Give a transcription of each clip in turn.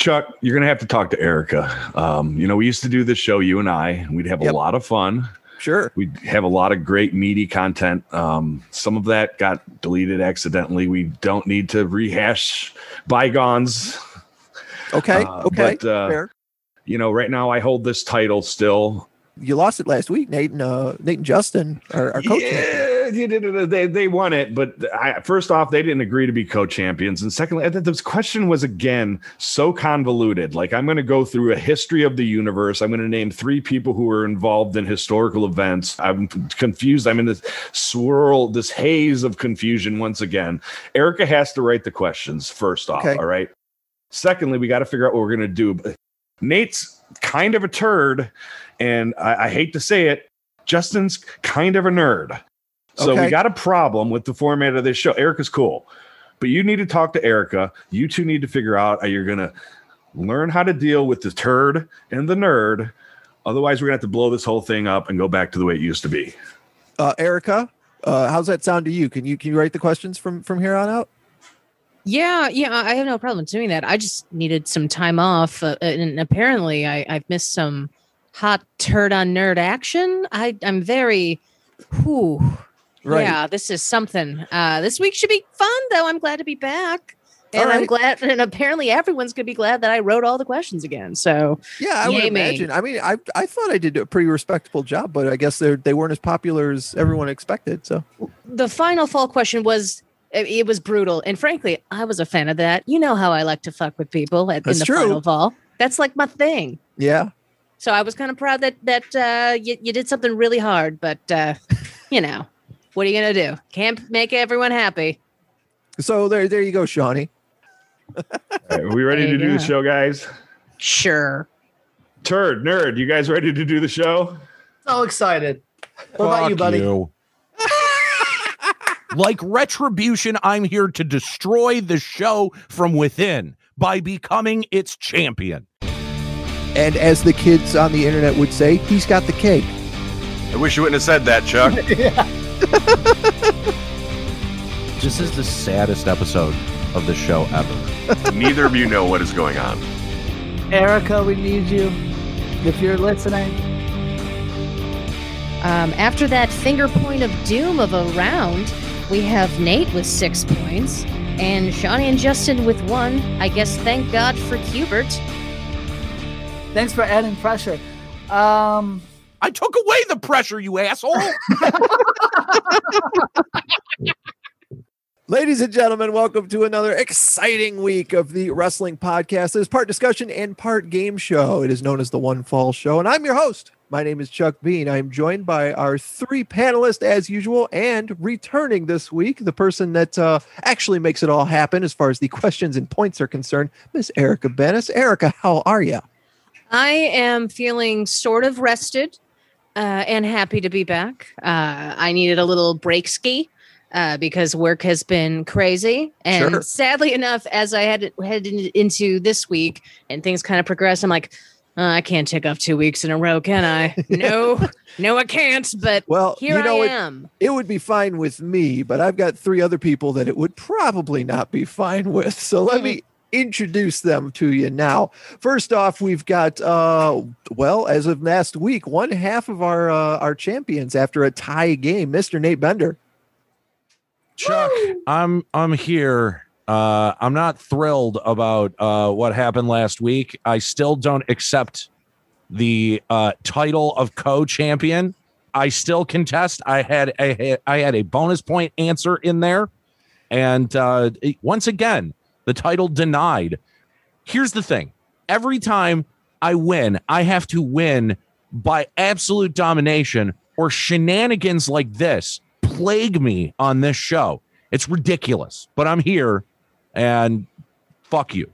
Chuck, you're gonna have to talk to Erica. Um, you know, we used to do this show, you and I. We'd have Yep. a lot of fun. Sure. We'd have a lot of great meaty content. Um, some of that got deleted accidentally. We don't need to rehash bygones. Okay. Uh, okay. but, uh, Fair. You know, right now I hold this title still. You lost it last week, Nate and uh, Nate and Justin, our, our coach. Yeah, they they won it, but I, first off, they didn't agree to be co-champions, and secondly, I this question was again so convoluted. Like I'm going to go through a history of the universe. I'm going to name three people who were involved in historical events. I'm confused. I'm in this swirl, this haze of confusion once again. Erica has to write the questions first off. Okay. All right. Secondly, we got to figure out what we're going to do. Nate's kind of a turd, and I, I hate to say it, Justin's kind of a nerd. So Okay. we got a problem with the format of this show. Erica's cool, but you need to talk to Erica. You two need to figure out how you're going to learn how to deal with the turd and the nerd. Otherwise, we're going to have to blow this whole thing up and go back to the way it used to be. Uh, Erica, uh, how's that sound to you? Can you can you write the questions from from here on out? Yeah, yeah, I have no problem doing that. I just needed some time off, uh, and apparently, I, I've missed some hot turd on nerd action. I, I'm very, whew, Right. yeah, this is something. Uh, this week should be fun, though. I'm glad to be back, and I'm glad, and apparently, everyone's gonna be glad that I wrote all the questions again. So, Yeah, I would Yay me. imagine. I mean, I I thought I did a pretty respectable job, but I guess they they weren't as popular as everyone expected. So the final fall question was. It it was brutal, and frankly, I was a fan of that. You know how I like to fuck with people at, in the true. final fall. That's like my thing. yeah, So I was kind of proud that that uh, you, you did something really hard, but uh, you know, what are you gonna do? Can't make everyone happy. so there there you go, Shonny. All right, are we ready to you do the show, guys? Sure. Turd, nerd, you guys ready to do the show? So excited. What about you, buddy? you. like retribution, I'm here to destroy the show from within by becoming its champion. And as the kids on the internet would say, he's got the cake. I wish you wouldn't have said that, Chuck. This is the saddest episode of the show ever. Neither of you know what is going on. Erica, we need you. If you're listening, Um, after that finger point of doom of a round, we have Nate with six points and Shonny and Justin with one. I guess thank God for Hubert. thanks for adding pressure. Um, I took away the pressure, you asshole. Ladies and gentlemen, welcome to another exciting week of the Wrestling Podcast. It is part discussion and part game show. It is known as the One Fall Show, and I'm your host. My name is Chuck Bean. I am joined by our three panelists as usual, and returning this week, the person that uh, actually makes it all happen as far as the questions and points are concerned, Miss Erica Banas. Erica, how are you? I am feeling sort of rested uh, and happy to be back. Uh, I needed a little break ski uh, because work has been crazy. And Sure. sadly enough, as I had headed into this week and things kind of progressed, I'm like, "Uh, I can't take off two weeks in a row, can I? no, no, I can't. But Well, here you know I it- am. it would be fine with me, but I've got three other people that it would probably not be fine with. So let me introduce them to you now. First off, we've got uh well, as of last week, one half of our uh, our champions after a tie game, Mr. Nate Bender. Chuck, I'm I'm here. Uh, I'm not thrilled about uh, what happened last week. I still don't accept the uh, title of co-champion. I still contest. I had a I had a bonus point answer in there, and uh, once again, the title denied. Here's the thing: every time I win, I have to win by absolute domination, or shenanigans like this plague me on this show. It's ridiculous, but I'm here, and fuck you.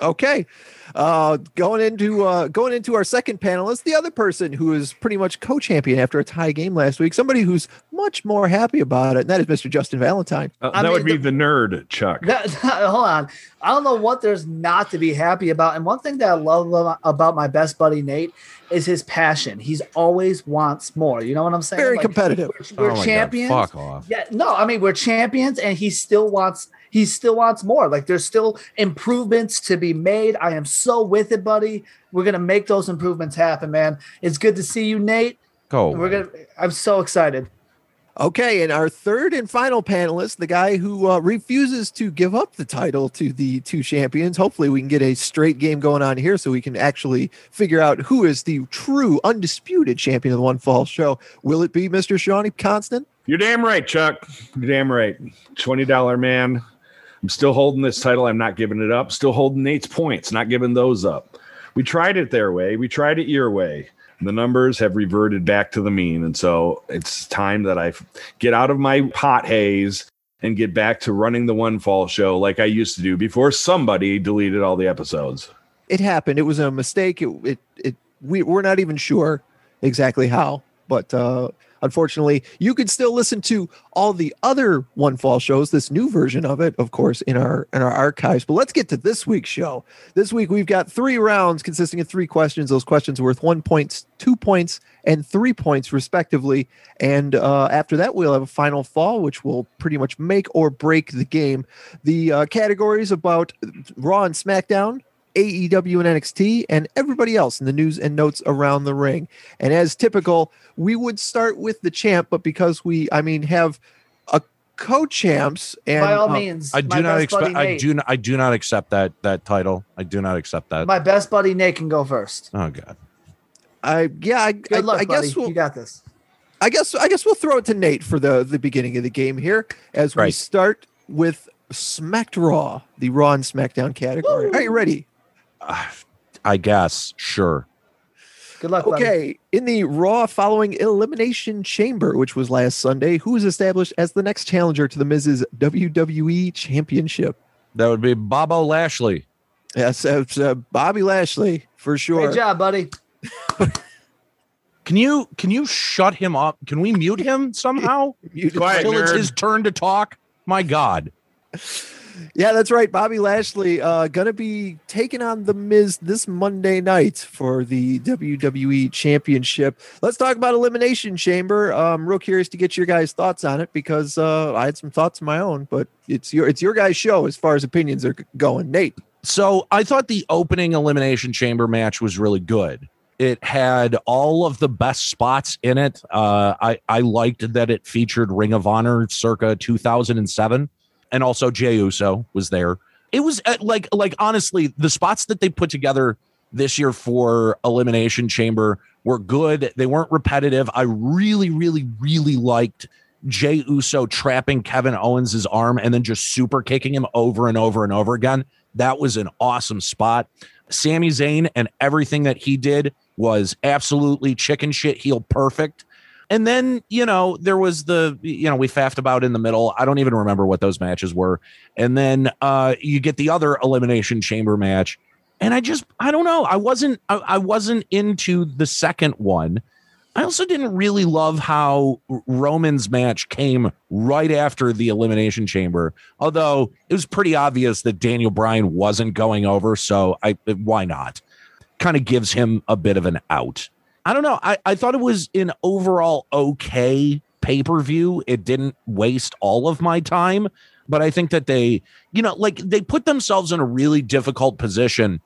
Okay. Uh going into uh going into our second panelist, the other person who is pretty much co-champion after a tie game last week, somebody who's much more happy about it, and that is Mr. Justin Valentine. Uh, I that would be mean, the nerd, Chuck. that, hold on. I don't know what there's not to be happy about. And one thing that I love about my best buddy Nate is his passion. He's always wants more. You know what I'm saying? Very Like, competitive. We're, we're Oh my God, champions. fuck off. Yeah, no, I mean we're champions, and he still wants he still wants more. Like there's still improvements to be made. I am so with it, buddy. We're gonna make those improvements happen, man. It's good to see you, Nate. Go. We're gonna. I'm so excited. Okay, and our third and final panelist, the guy who uh, refuses to give up the title to the two champions. Hopefully, we can get a straight game going on here so we can actually figure out who is the true, undisputed champion of the One Fall Show. Will it be Mr. Shonny Constant? You're damn right, Chuck. You're damn right. Twenty dollar man. I'm still holding this title. I'm not giving it up. Still holding Nate's points. Not giving those up. We tried it their way. We tried it your way. The numbers have reverted back to the mean, and so it's time that I get out of my pot haze and get back to running the one fall show like I used to do before somebody deleted all the episodes. It happened. It was a mistake. It, it, it we, we're not even sure exactly how, but uh, Unfortunately, you can still listen to all the other One Fall shows, this new version of it, of course, in our in our archives. But let's get to this week's show. This week we've got three rounds consisting of three questions. Those questions worth one points, two points, and three points respectively. And uh, after that, we'll have a final fall, which will pretty much make or break the game. The uh, categories about Raw and SmackDown, AEW and NXT, and everybody else in the news and notes around the ring. And as typical, we would start with the champ, but because we, I mean, have a co-champs and By all uh, means, I do not best expect. I do. Not, I do not accept that that title. I do not accept that. My best buddy Nate can go first. oh God. I yeah, I, Good I, luck, I buddy. guess we'll, you got this. I guess I guess we'll throw it to Nate for the the beginning of the game here as we start with Smacked Raw, the Raw and SmackDown category. Are you ready? Uh, I guess. Sure. Good luck, buddy. Okay, in the Raw following Elimination Chamber, which was last Sunday, who was established as the next challenger to the Miz's WWE Championship? That would be Bobo Lashley. Yes, it's uh, Bobby Lashley for sure. Good job, buddy. Can you can you shut him up? Can we mute him somehow Quiet, until it's his turn to talk? My God. Yeah, that's right. Bobby Lashley uh, gonna be taking on the Miz this Monday night for the WWE Championship. Let's talk about Elimination Chamber. I'm real curious to get your guys' thoughts on it because uh, I had some thoughts of my own, but it's your it's your guys' show as far as opinions are going. Nate, So I thought the opening elimination chamber match was really good. It had all of the best spots in it. Uh, I I liked that it featured Ring of Honor circa 2007, and also Jey Uso was there. It was uh, like like honestly, the spots that they put together this year for Elimination Chamber were good. They weren't repetitive. I really, really, really liked Jay Uso trapping Kevin Owens' arm and then just super kicking him over and over and over again. That was an awesome spot. Sami Zayn and everything that he did was absolutely chicken shit heel perfect. And then, you know, there was the, you know, we faffed about in the middle. I don't even remember what those matches were. And then uh you get the other elimination chamber match. And I just, I don't know. I wasn't, I, I wasn't into the second one. I also didn't really love how Roman's match came right after the Elimination Chamber, although it was pretty obvious that Daniel Bryan wasn't going over. So I, why not? Kind of gives him a bit of an out. I don't know. I, I thought it was an overall okay pay per view. It didn't waste all of my time, but I think that they, you know, like they put themselves in a really difficult position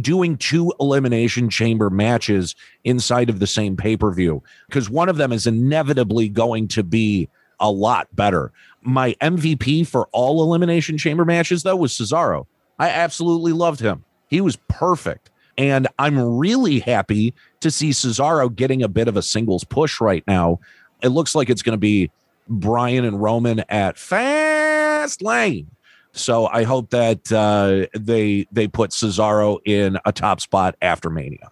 doing two elimination chamber matches inside of the same pay per view because one of them is inevitably going to be a lot better. My MVP for all elimination chamber matches, though, was Cesaro. I absolutely loved him. He was perfect. And I'm really happy to see Cesaro getting a bit of a singles push right now. It looks like it's going to be Bryan and Roman at Fastlane. So I hope that uh, they they put Cesaro in a top spot after Mania.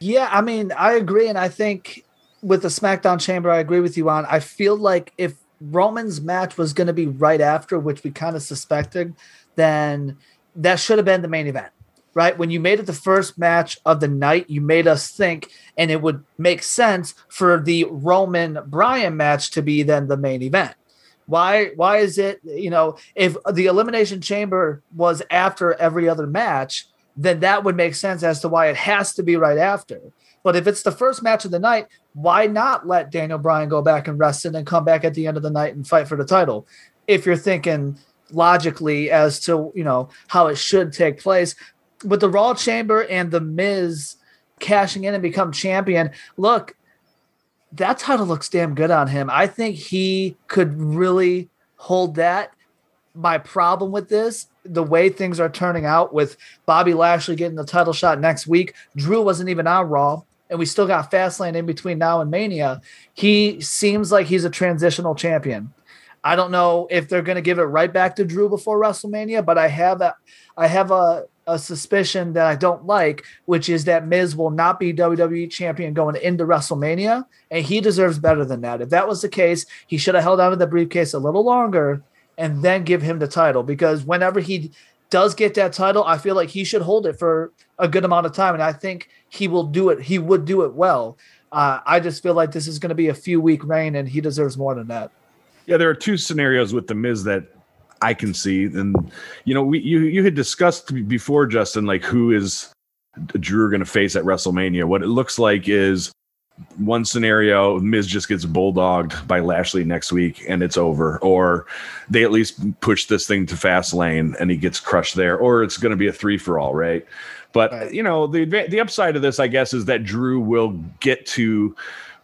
Yeah, I mean, I agree, and I think with the SmackDown Chamber, I agree with you on. I feel like if Roman's match was going to be right after, which we kind of suspected, then that should have been the main event, right? When you made it the first match of the night, you made us think, and it would make sense for the Roman Bryan match to be then the main event. Why? Why is it? You know, if the Elimination Chamber was after every other match, then that would make sense as to why it has to be right after. But if it's the first match of the night, why not let Daniel Bryan go back and rest it and come back at the end of the night and fight for the title? if you're thinking logically as to you know how it should take place. With the Raw Chamber and the Miz cashing in and become champion, look, that title looks damn good on him. I think he could really hold that. My problem with this, the way things are turning out with Bobby Lashley getting the title shot next week, Drew wasn't even on Raw, and we still got Fastlane in between now and Mania. He seems like he's a transitional champion. I don't know if they're going to give it right back to Drew before WrestleMania, but I have a, I have a, a suspicion that I don't like, which is that Miz will not be WWE champion going into WrestleMania, and he deserves better than that. If that was the case, he should have held on to the briefcase a little longer and then give him the title because whenever he does get that title, I feel like he should hold it for a good amount of time, and I think he will do it. He would do it well. Uh, I just feel like this is going to be a few week reign, and he deserves more than that. Yeah, there are two scenarios with the Miz that I can see, and you know, we you you had discussed before, Justin, like who is Drew going to face at WrestleMania. What it looks like is one scenario, Miz just gets bulldogged by Lashley next week and it's over, or they at least push this thing to fast lane and he gets crushed there, or it's going to be a three for all, right? But Right. you know, the the upside of this, I guess, is that Drew will get to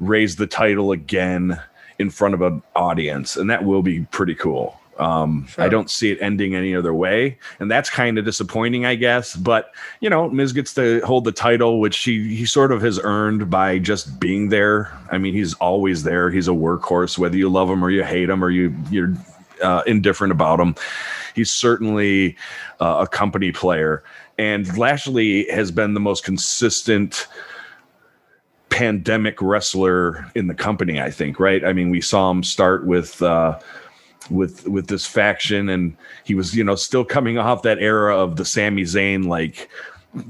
raise the title again in front of an audience, and that will be pretty cool. Um, I don't see it ending any other way, and that's kind of disappointing, I guess. But you know, Miz gets to hold the title, which he he sort of has earned by just being there. I mean, he's always there. He's a workhorse, whether you love him or you hate him or you you're uh, indifferent about him. He's certainly uh, a company player, and Lashley has been the most consistent pandemic wrestler in the company. I think, right? I mean, we saw him start with. Uh, with with this faction and he was you know still coming off that era of the Sami Zayn like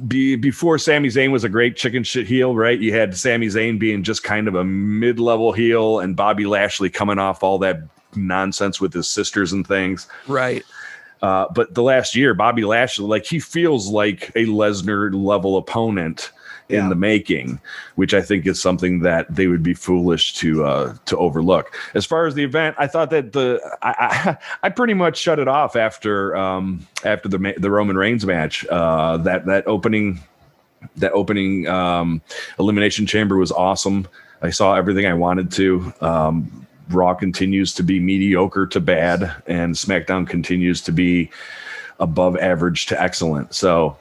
be, before Sami Zayn was a great chicken shit heel right? You had Sami Zayn being just kind of a mid-level heel and Bobby Lashley coming off all that nonsense with his sisters and things. Right. uh, but the last year Bobby Lashley like he feels like a Lesnar level opponent in Yeah. the making which I think is something that they would be foolish to uh, to overlook. As far as the event, I thought that the I, I, I pretty much shut it off after um, after the the Roman Reigns match. Uh, that that opening that opening um, elimination chamber was awesome. I saw everything I wanted to. Um, Raw continues to be mediocre to bad, and SmackDown continues to be above average to excellent. So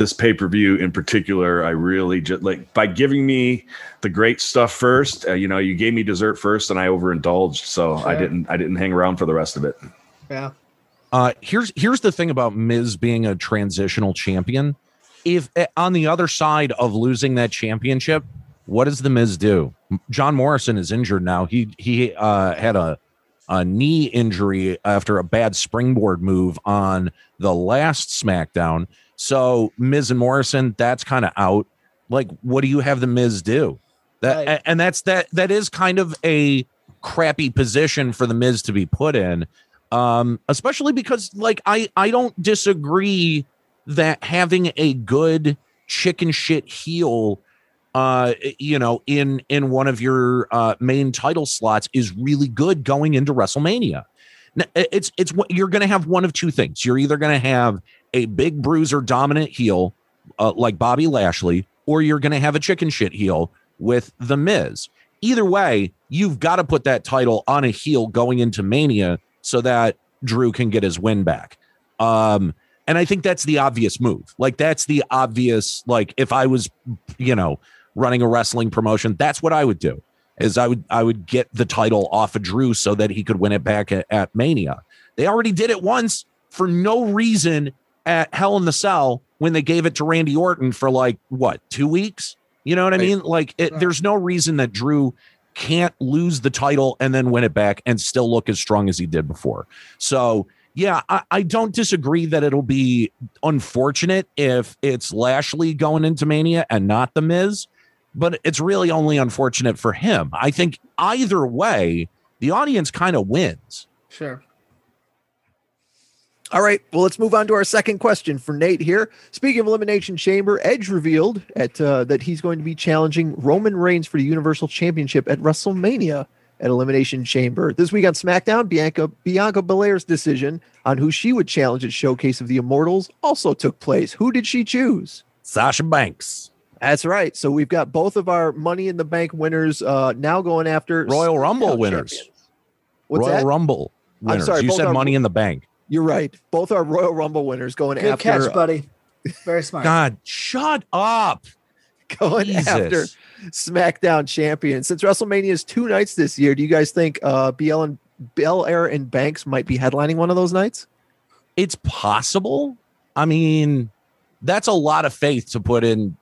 this pay per view in particular, I really just like by giving me the great stuff first. Uh, you know, you gave me dessert first, and I overindulged, so I didn't. I didn't hang around for the rest of it. Yeah. Uh, here's here's the thing about Miz being a transitional champion. If eh, on the other side of losing that championship, what does the Miz do? John Morrison is injured now. He he uh, had a a knee injury after a bad springboard move on the last SmackDown. So Miz and Morrison, that's kind of out. Like, what do you have the Miz do? That Right. and that's that that is kind of a crappy position for the Miz to be put in um especially because like i i don't disagree that having a good chicken shit heel uh you know in in one of your uh main title slots is really good going into wrestlemania N- it's it's what you're gonna have one of two things you're either gonna have a big bruiser dominant heel uh, like bobby lashley or you're gonna have a chicken shit heel with the miz either way you've got to put that title on a heel going into mania so that Drew can get his win back. Um, and I think that's the obvious move. Like that's the obvious. Like if I was, you know, running a wrestling promotion, that's what I would do. Is I would I would get the title off of Drew so that he could win it back at, at Mania. They already did it once for no reason at Hell in the Cell when they gave it to Randy Orton for like what two weeks. You know what I mean? Like it, Right. there's no reason that Drew can't lose the title and then win it back and still look as strong as he did before. So yeah, I, I don't disagree that it'll be unfortunate if it's Lashley going into Mania and not the Miz, but it's really only unfortunate for him. I think either way, the audience kind of wins. Sure. All right. Well, let's move on to our second question for Nate here. Speaking of Elimination Chamber, Edge revealed at uh, that he's going to be challenging Roman Reigns for the Universal Championship at WrestleMania. at Elimination Chamber. This week on SmackDown, Bianca Bianca Belair's decision on who she would challenge at Showcase of the Immortals also took place. Who did she choose? Sasha Banks, That's right. So we've got both of our Money in the Bank winners uh, now going after Royal Rumble winners. champions. What's Royal that? Rumble I'm sorry, you said are- Money in the Bank. You're right. Both are Royal Rumble winners going Good after catch, buddy. Very smart. God, shut up. going after SmackDown champion. Since WrestleMania is two nights this year, do you guys think uh, BL and Belair and Banks might be headlining one of those nights? It's possible. I mean, that's a lot of faith to put in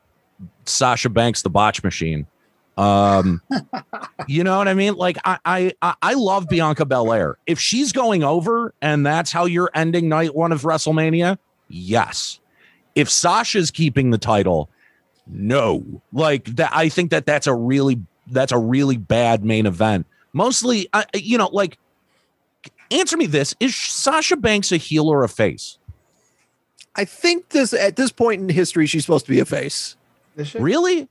Sasha Banks, the botch machine. Um, you know what I mean? Like I, I, I- I love Bianca Belair. If she's going over and that's how you're ending night one of WrestleMania, yes. If Sasha's keeping the title, no. Like that, I think that that's a really that's a really bad main event. Mostly, I you know, like answer me this: Is Sasha Banks a heel or a face? I think this at this point in history, she's supposed to be a face. Is she? Really?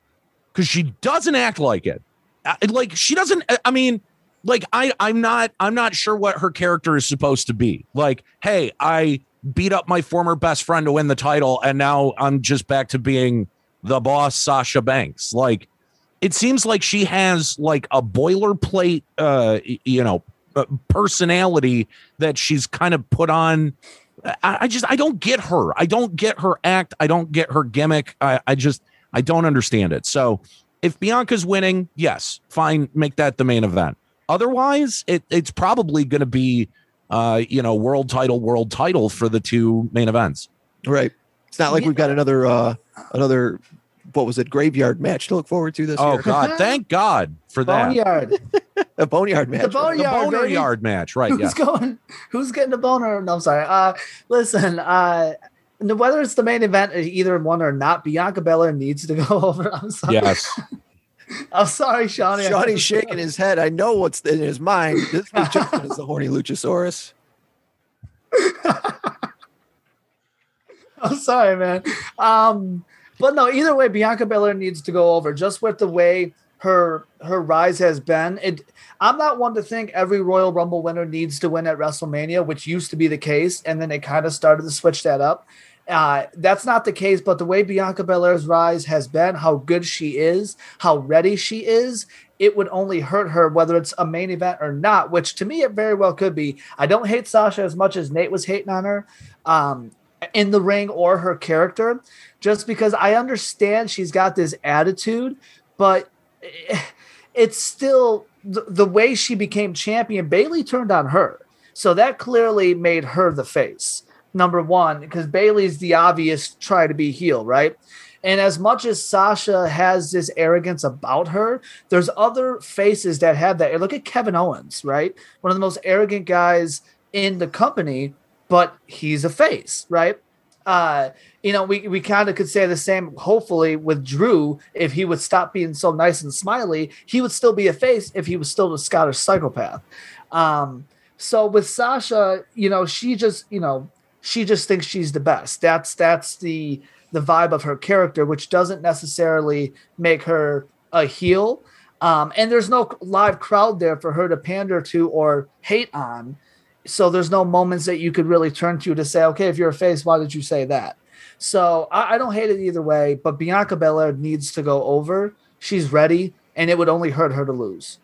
Because she doesn't act like it. Uh, Like she doesn't. uh, I mean, like I, I'm not. I'm not sure what her character is supposed to be. Like, hey, I beat up my former best friend to win the title, and now I'm just back to being the boss, Sasha Banks. Like, it seems like she has like a boilerplate, uh, you know, uh, personality that she's kind of put on. I, I just I don't get her. I don't get her act. I don't get her gimmick. I, I just I don't understand it. So if Bianca's winning, yes, fine, make that the main event. Otherwise, it, it's probably going to be, uh, you know, world title, world title for the two main events. Right. It's not like we've got another uh another what was it graveyard match to look forward to this Oh year. God, thank God for that. Boneyard. A boneyard match. The right? The boneyard. yard match, right? Who's Yeah. going? Who's getting the boner? No, I'm sorry. Uh, listen. Uh, no- whether it's the main event, uh, either one or not, Bianca Belair needs to go over. I'm sorry. Yes. I'm sorry, Shonny. I- Shonny's shaking his head. I know what's in his mind. This is Justin is the horny Luchasaurus. I'm sorry, man. Um, but no, either way, Bianca Belair needs to go over. Just with the way her her rise has been. It I'm not one to think every Royal Rumble winner needs to win at WrestleMania, which used to be the case, and then they kind of started to switch that up. Uh, that's not the case, but the way Bianca Belair's rise has been, how good she is, how ready she is, it would only hurt her whether it's a main event or not, which to me it very well could be. I don't hate Sasha as much as Nate was hating on her. Um, in the ring or her character just because I understand she's got this attitude, but it's still the, the way she became champion. Bayley turned on her. So that clearly made her the face. Number one, because Bayley's the obvious try to be heel, right? And as much as Sasha has this arrogance about her, there's other faces that have that. Look at Kevin Owens, right? One of the most arrogant guys in the company, but he's a face, right? Uh, you know, we, we kind of could say the same, hopefully, with Drew. If he would stop being so nice and smiley, he would still be a face if he was still the Scottish psychopath. Um, so with Sasha, you know, she just, you know, she just thinks she's the best. That's that's the the vibe of her character, which doesn't necessarily make her a heel. Um, and there's no live crowd there for her to pander to or hate on. So there's no moments that you could really turn to to say, okay, if you're a face, why did you say that? So I, I don't hate it either way, but Bianca Belair needs to go over. She's ready, and it would only hurt her to lose.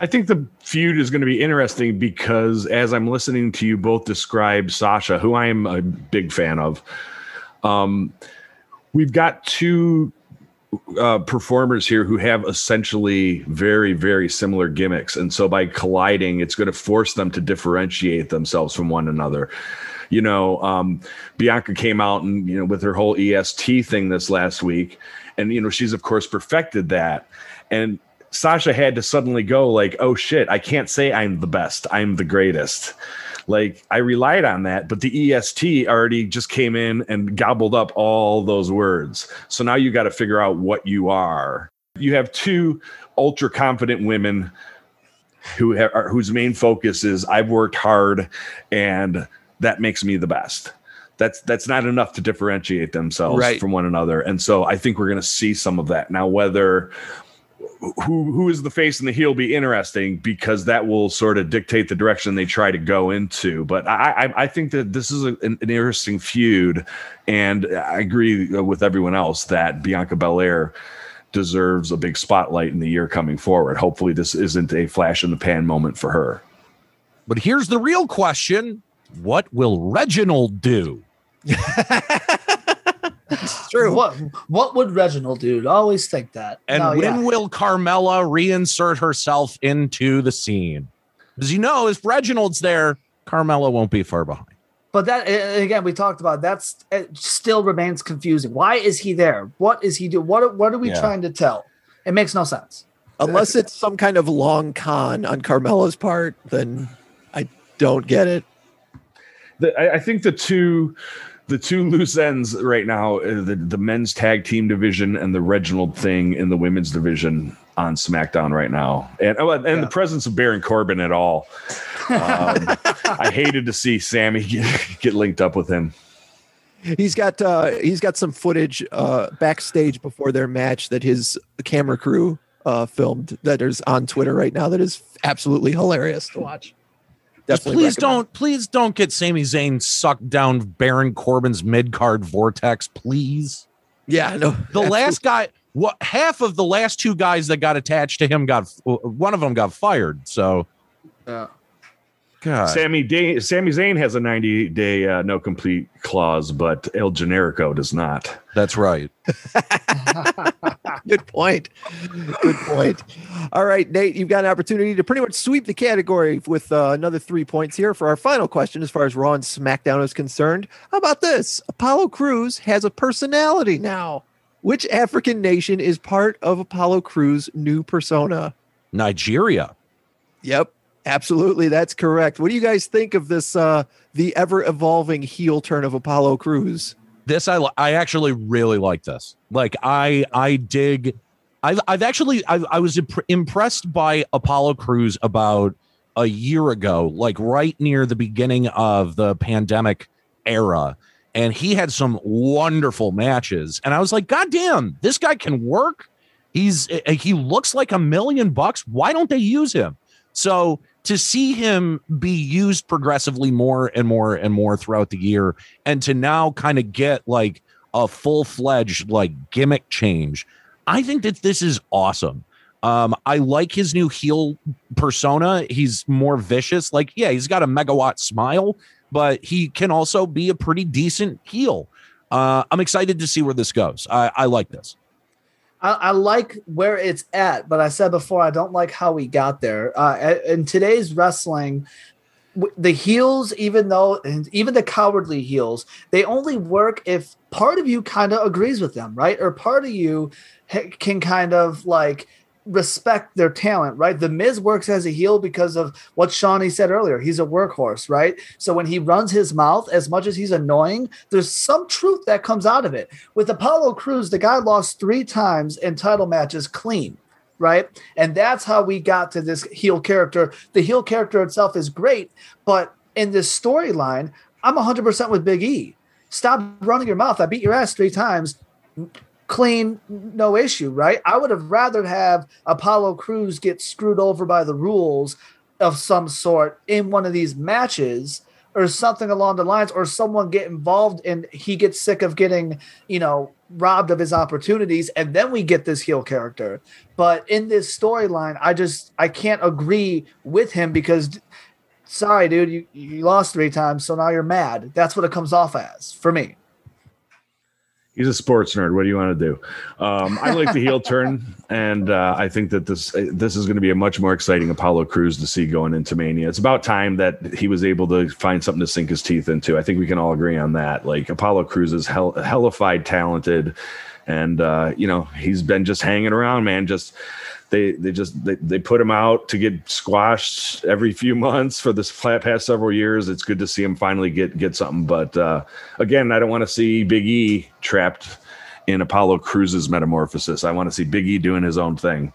I think the feud is going to be interesting because as I'm listening to you both describe Sasha, who I am a big fan of, um, we've got two uh, performers here who have essentially very, very similar gimmicks. And so by colliding, it's going to force them to differentiate themselves from one another. You know, um, Bianca came out and, you know, with her whole EST thing this last week. And, you know, she's, of course, perfected that. And Sasha had to suddenly go like, "Oh shit, I can't say I'm the best. I'm the greatest." Like I relied on that, but the EST already just came in and gobbled up all those words. So now you got to figure out what you are. You have two ultra confident women who have, whose main focus is I've worked hard and that makes me the best. That's that's not enough to differentiate themselves Right. from one another. And so I think we're going to see some of that. Now whether who who is the face and the heel be interesting because that will sort of dictate the direction they try to go into. But I I, I think that this is a, an, an interesting feud, and I agree with everyone else that Bianca Belair deserves a big spotlight in the year coming forward. Hopefully, this isn't a flash in the pan moment for her. But here's the real question: What will Reginald do? It's true. What what would Reginald do? I always think that. And No, when yeah. will Carmella reinsert herself into the scene? Because you know, if Reginald's there, Carmella won't be far behind. But that again, we talked about that's it still remains confusing. Why is he there? What is he doing? What what are we Yeah. trying to tell? It makes no sense. Unless it's some kind of long con on Carmella's part, then I don't get it. The, I, I think the two the two loose ends right now uh, the, the men's tag team division and the Reginald thing in the women's division on SmackDown right now, and oh, and Yeah. the presence of Baron Corbin at all. Um, I hated to see Sami get, get linked up with him. He's got uh he's got some footage uh backstage before their match that his camera crew uh filmed that is on Twitter right now that is absolutely hilarious to watch. Just Definitely please recommend. don't, please don't get Sami Zayn sucked down Baron Corbin's mid card vortex, please. Yeah, no. The last guy, what half of the last two guys that got attached to him got one of them got fired. So, Yeah. God, Sammy Day, Sami Zayn has a 90 day uh, no complete clause, but El Generico does not. that's right. Good point. Good point. All right, Nate, you've got an opportunity to pretty much sweep the category with uh, another three points here for our final question as far as Raw and SmackDown is concerned. How about this? Apollo Crews has a personality now. Which African nation is part of Apollo Crews' new persona? Nigeria. Yep, absolutely. That's correct. What do you guys think of this, uh, the ever evolving heel turn of Apollo Crews? This I I actually really like this. Like I I dig. I've I've actually I I was imp- impressed by Apollo Crews about a year ago, like right near the beginning of the pandemic era, and he had some wonderful matches, and I was like, God damn, this guy can work. He's eh, he looks like a million bucks. Why don't they use him? So to see him be used progressively more and more and more throughout the year, and to now kind of get like a full fledged like gimmick change, I think that this is awesome. Um, I like his new heel persona. He's more vicious. Like, yeah, he's got a megawatt smile, but he can also be a pretty decent heel. Uh, I'm excited to see where this goes. I, I like this. I, I like where it's at, but I said before I don't like how we got there. Uh, in today's wrestling, the heels, even though and even the cowardly heels, they only work if part of you kind of agrees with them, right? Or part of you can kind of like respect their talent, right? The Miz works as a heel because of what Shonny said earlier. He's a workhorse, right? So when he runs his mouth, as much as he's annoying, there's some truth that comes out of it. With Apollo Crews, the guy lost three times in title matches clean. Right. And that's how we got to this heel character. The heel character itself is great, but in this storyline, I'm 100% with Big E. Stop running your mouth. I beat your ass three times clean, no issue, right? I would have rather have Apollo Crews get screwed over by the rules of some sort in one of these matches or something along the lines, or someone get involved and he gets sick of getting, you know, robbed of his opportunities, and then we get this heel character. But in this storyline, I just I can't agree with him because sorry, dude, you, you lost three times, so now you're mad. That's what it comes off as for me. He's a sports nerd. What do you want to do? Um, I like the heel turn, and uh, I think that this this is going to be a much more exciting Apollo Crews to see going into Mania. It's about time that he was able to find something to sink his teeth into. I think we can all agree on that. Like Apollo Crews is hell, hellified talented, and uh, you know he's been just hanging around, man. Just they they just they, they put him out to get squashed every few months for this past several years. It's good to see him finally get get something. But uh, again, I don't want to see Big E trapped in Apollo Crews's metamorphosis. I want to see Big E doing his own thing.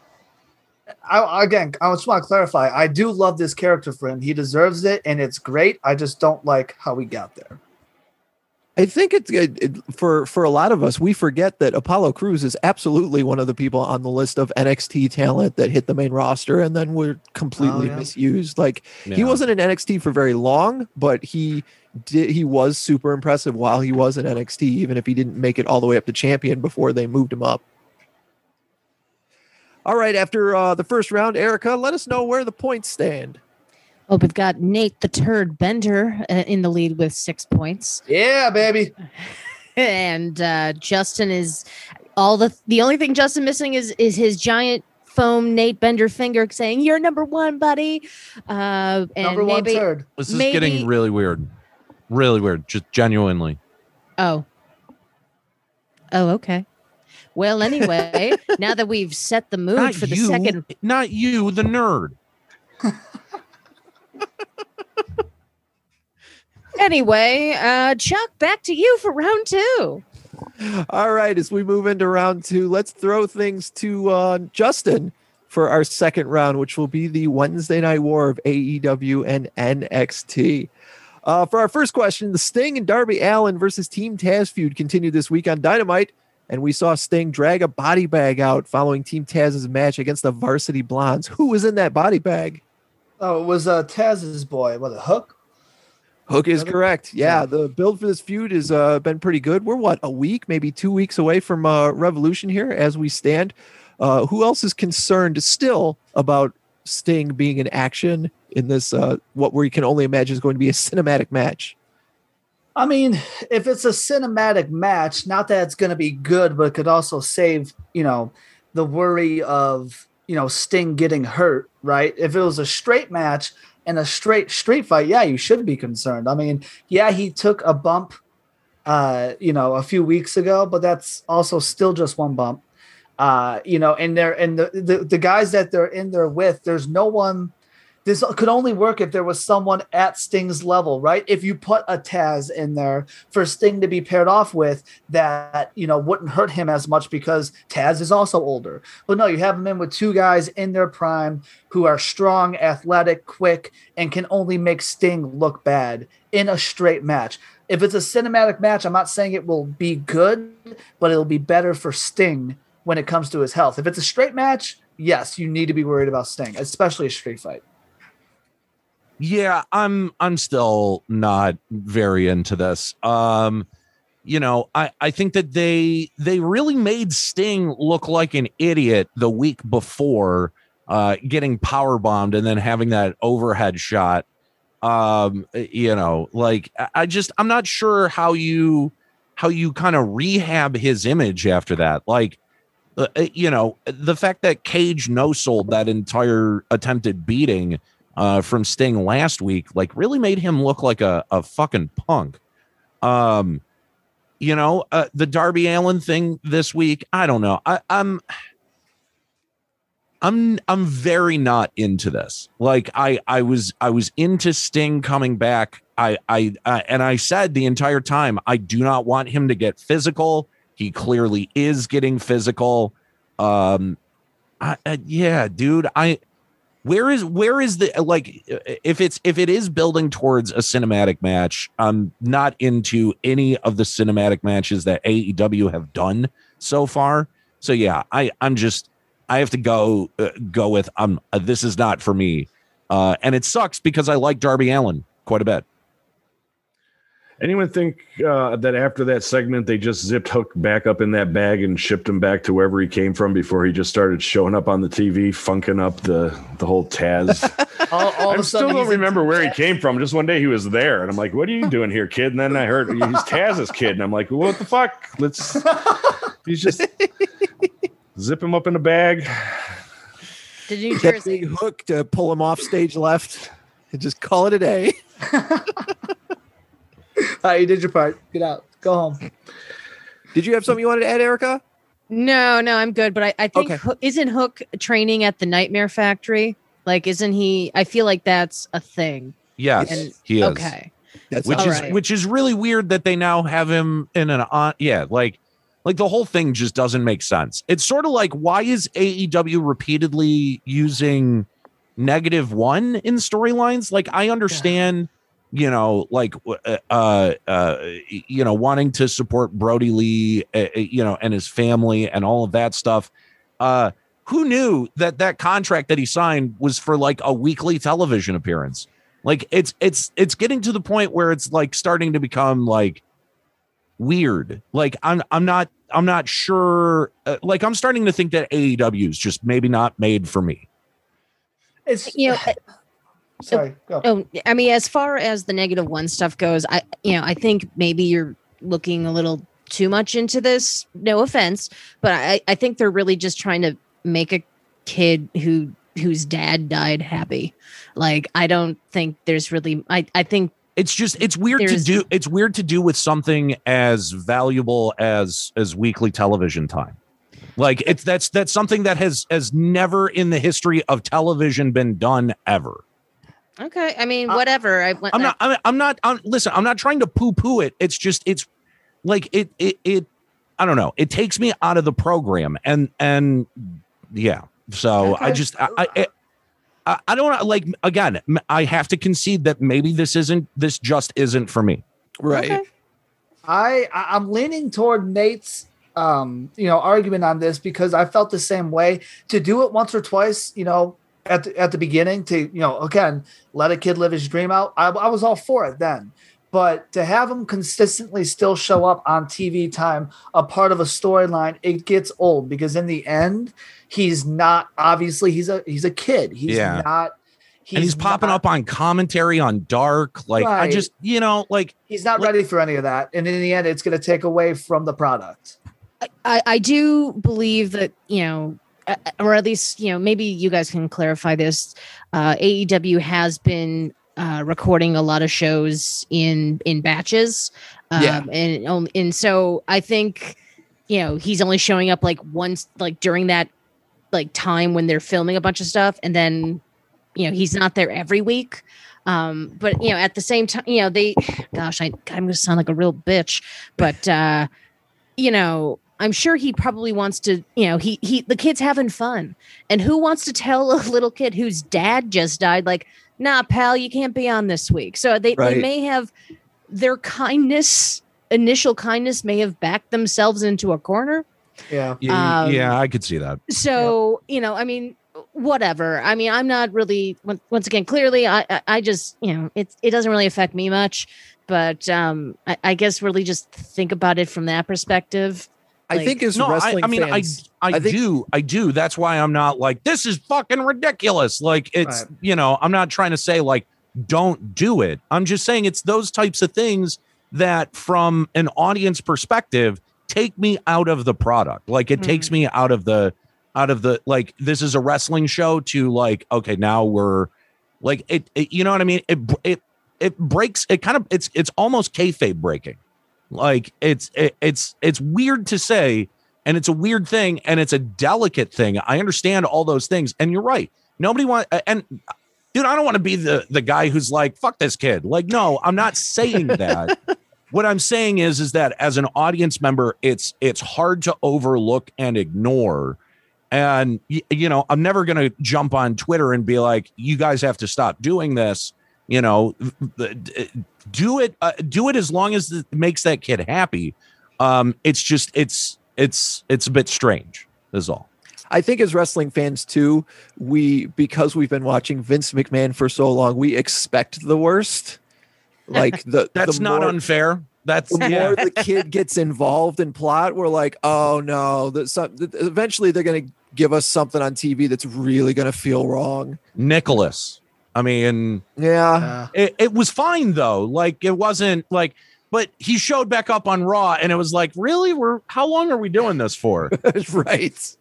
I, again, I just want to clarify. I do love this character for him. He deserves it, and it's great. I just don't like how we got there. I think it's it, it, for for a lot of us. We forget that Apollo Crews is absolutely one of the people on the list of NXT talent that hit the main roster and then were completely yeah. misused. Like he wasn't in NXT for very long, but he did. He was super impressive while he was in NXT, even if he didn't make it all the way up to champion before they moved him up. All right, after uh, the first round, Erica, let us know where the points stand. Oh, we've got Nate the Turd Bender uh, in the lead with six points, Yeah, baby. and uh, Justin is all the the only thing Justin missing is is his giant foam Nate Bender finger saying "You're number one, buddy." Uh, and Number one maybe third. This is Maybe- getting really weird. Really weird. Just genuinely. oh, oh, okay. Well, anyway, now that we've set the mood Not for the you, second not you, the nerd. Anyway, uh, Chuck, back to you for round two. All right, as we move into round two, let's throw things to uh, Justin for our second round, which will be the Wednesday night war of AEW and NXT. Uh, for our first question, the Sting and Darby Allin versus Team Taz feud continued this week on Dynamite, and we saw Sting drag a body bag out following Team Taz's match against the Varsity Blondes. Who was in that body bag? Oh, it was uh, Taz's boy. What a hook. Hook is correct. Yeah, Yeah. the build for this feud has uh, been pretty good. We're what a week, maybe two weeks away from uh, Revolution here as we stand. Uh, who else is concerned still about Sting being in action in this? Uh, what we can only imagine is going to be a cinematic match. I mean, if it's a cinematic match, not that it's going to be good, but it could also save, you know, the worry of, you know, Sting getting hurt, right? If it was a straight match and a straight street fight, yeah, you should be concerned. I mean, yeah, he took a bump, uh, you know, a few weeks ago, but that's also still just one bump. Uh, you know, and they're and the, the the guys that they're in there with, there's no one this could only work if there was someone at Sting's level, right? If you put a Taz in there for Sting to be paired off with, that you know wouldn't hurt him as much because Taz is also older. But no, you have him in with two guys in their prime who are strong, athletic, quick, and can only make Sting look bad in a straight match. If it's a cinematic match, I'm not saying it will be good, but it'll be better for Sting when it comes to his health. If it's a straight match, yes, you need to be worried about Sting, especially a street fight. Yeah, I'm I'm still not very into this. Um you know, I I think that they they really made Sting look like an idiot the week before uh getting power bombed and then having that overhead shot. Um you know, like I- just I'm not sure how you how you kind of rehab his image after that. Like uh, uh, you know, the fact that Cage no sold that entire attempted beating uh, from Sting last week, like really made him look like a, a fucking punk. Um, you know, uh, the Darby Allin thing this week, I don't know. I, I'm I'm I'm very not into this. Like I I was I was into Sting coming back. I I, and I said the entire time I do not want him to get physical. He clearly is getting physical. Um, I yeah, dude. I where is where is the like if it's if it is building towards a cinematic match i'm not into any of the cinematic matches that aew have done so far. So yeah i i'm just i have to go uh, go with um uh, this is not for me. Uh and it sucks because i like darby allin quite a bit Anyone think uh, that after that segment they just zipped Hook back up in that bag and shipped him back to wherever he came from before he just started showing up on the TV, funking up the the whole Taz? All, all of I a still don't remember where he came from. Just one day he was there, and I'm like, "What are you doing here, kid?" And then I heard he's Taz's kid, and I'm like, "What the fuck?" Let's. He's just zip him up in a bag. Did New That Jersey. hook to pull him off stage left and just call it a day. All right, you did your part. Get out. Go home. Did you have something you wanted to add, Erica? No, no, I'm good. But I, I think Okay. Hook, isn't Hook training at the Nightmare Factory? Like, isn't he? I feel like that's a thing. yes And- he is Okay. That's which is right. which is really weird that they now have him in an on yeah like like the whole thing just doesn't make sense it's sort of like why is aew repeatedly using negative one in storylines like i understand you know, like uh, uh, uh, you know, wanting to support Brodie Lee, uh, uh, you know, and his family and all of that stuff. Uh, who knew that that contract that he signed was for like a weekly television appearance? Like it's it's it's getting to the point where it's like starting to become like weird. Like I'm I'm not I'm not sure. Uh, like I'm starting to think that AEW is just maybe not made for me. It's You know, sorry. Go. Oh, I mean, as far as the negative one stuff goes, I you know, I think maybe you're looking a little too much into this. No offense, but I I think they're really just trying to make a kid who whose dad died happy. Like I don't think there's really I I think It's just it's weird to do. It's weird to do with something as valuable as as weekly television time. Like it's that's that's something that has has never in the history of television been done ever. Okay. I mean, whatever. I I'm not. I'm, I'm not. I'm, listen, I'm not trying to poo poo it. It's just. It's like it. It. It. I don't know. It takes me out of the program, and and yeah. So I just. I. I, I, I don't like. Again, I have to concede that maybe this isn't. This just isn't for me. Right. Okay. I I- I'm leaning toward Nate's um you know argument on this because I felt the same way to do it once or twice you know at the, at the beginning to you know again let a kid live his dream out. I, I was all for it then. But to have him consistently still show up on TV time a part of a storyline it gets old because in the end he's not obviously he's a he's a kid. He's Yeah. not and he's popping not- up on commentary on Dark. Like I just, you know, like he's not Like- ready for any of that. And in the end it's going to take away from the product. I, I do believe that you know or at least you know maybe you guys can clarify this. Uh aew has been uh recording a lot of shows in in batches. Um Yeah. and and so i think you know he's only showing up like once like during that like time when they're filming a bunch of stuff. And then you know he's not there every week. Um but you know at the same time you know they gosh i i'm gonna sound like a real bitch. But uh you know i'm sure he probably wants to you know he he the kid's having fun. And who wants to tell a little kid whose dad just died like nah pal you can't be on this week. So they, Right. they may have their kindness initial kindness may have backed themselves into a corner. Yeah. Yeah, Um, yeah I could see that. so you know i mean whatever. I mean i'm not really once again clearly i i, I just you know it, it doesn't really affect me much. But um I, I guess really just think about it from that perspective I think as No, I, wrestling I mean, fans, I, I, I think- do, I do. That's why I'm not like this is fucking ridiculous. Like it's, Right. you know, I'm not trying to say like don't do it. I'm just saying it's those types of things that, from an audience perspective, take me out of the product. Like it takes mm-hmm. me out of the, out of the like this is a wrestling show to like okay now we're like it, it you know what I mean it it it breaks it kind of it's it's almost kayfabe breaking like it's it, it's it's weird to say and it's a weird thing and it's a delicate thing. I understand all those things and you're right. Nobody want and dude i don't want to be the the guy who's like fuck this kid. Like no i'm not saying that. What i'm saying is is that as an audience member it's it's hard to overlook and ignore. And you know i'm never going to jump on twitter and be like you guys have to stop doing this you know th- th- do it uh, do it as long as it makes that kid happy. Um it's just it's it's it's a bit strange is all. I think as wrestling fans too, we because we've been watching Vince McMahon for so long, we expect the worst. Like the that's the not more, unfair. That's the yeah. more the kid gets involved in plot, we're like, oh no, that some, eventually they're going to give us something on TV that's really going to feel wrong. nicholas i mean Yeah, it, it was fine though like it wasn't like but he showed back up on raw and it was like really we're how long are we doing this for right.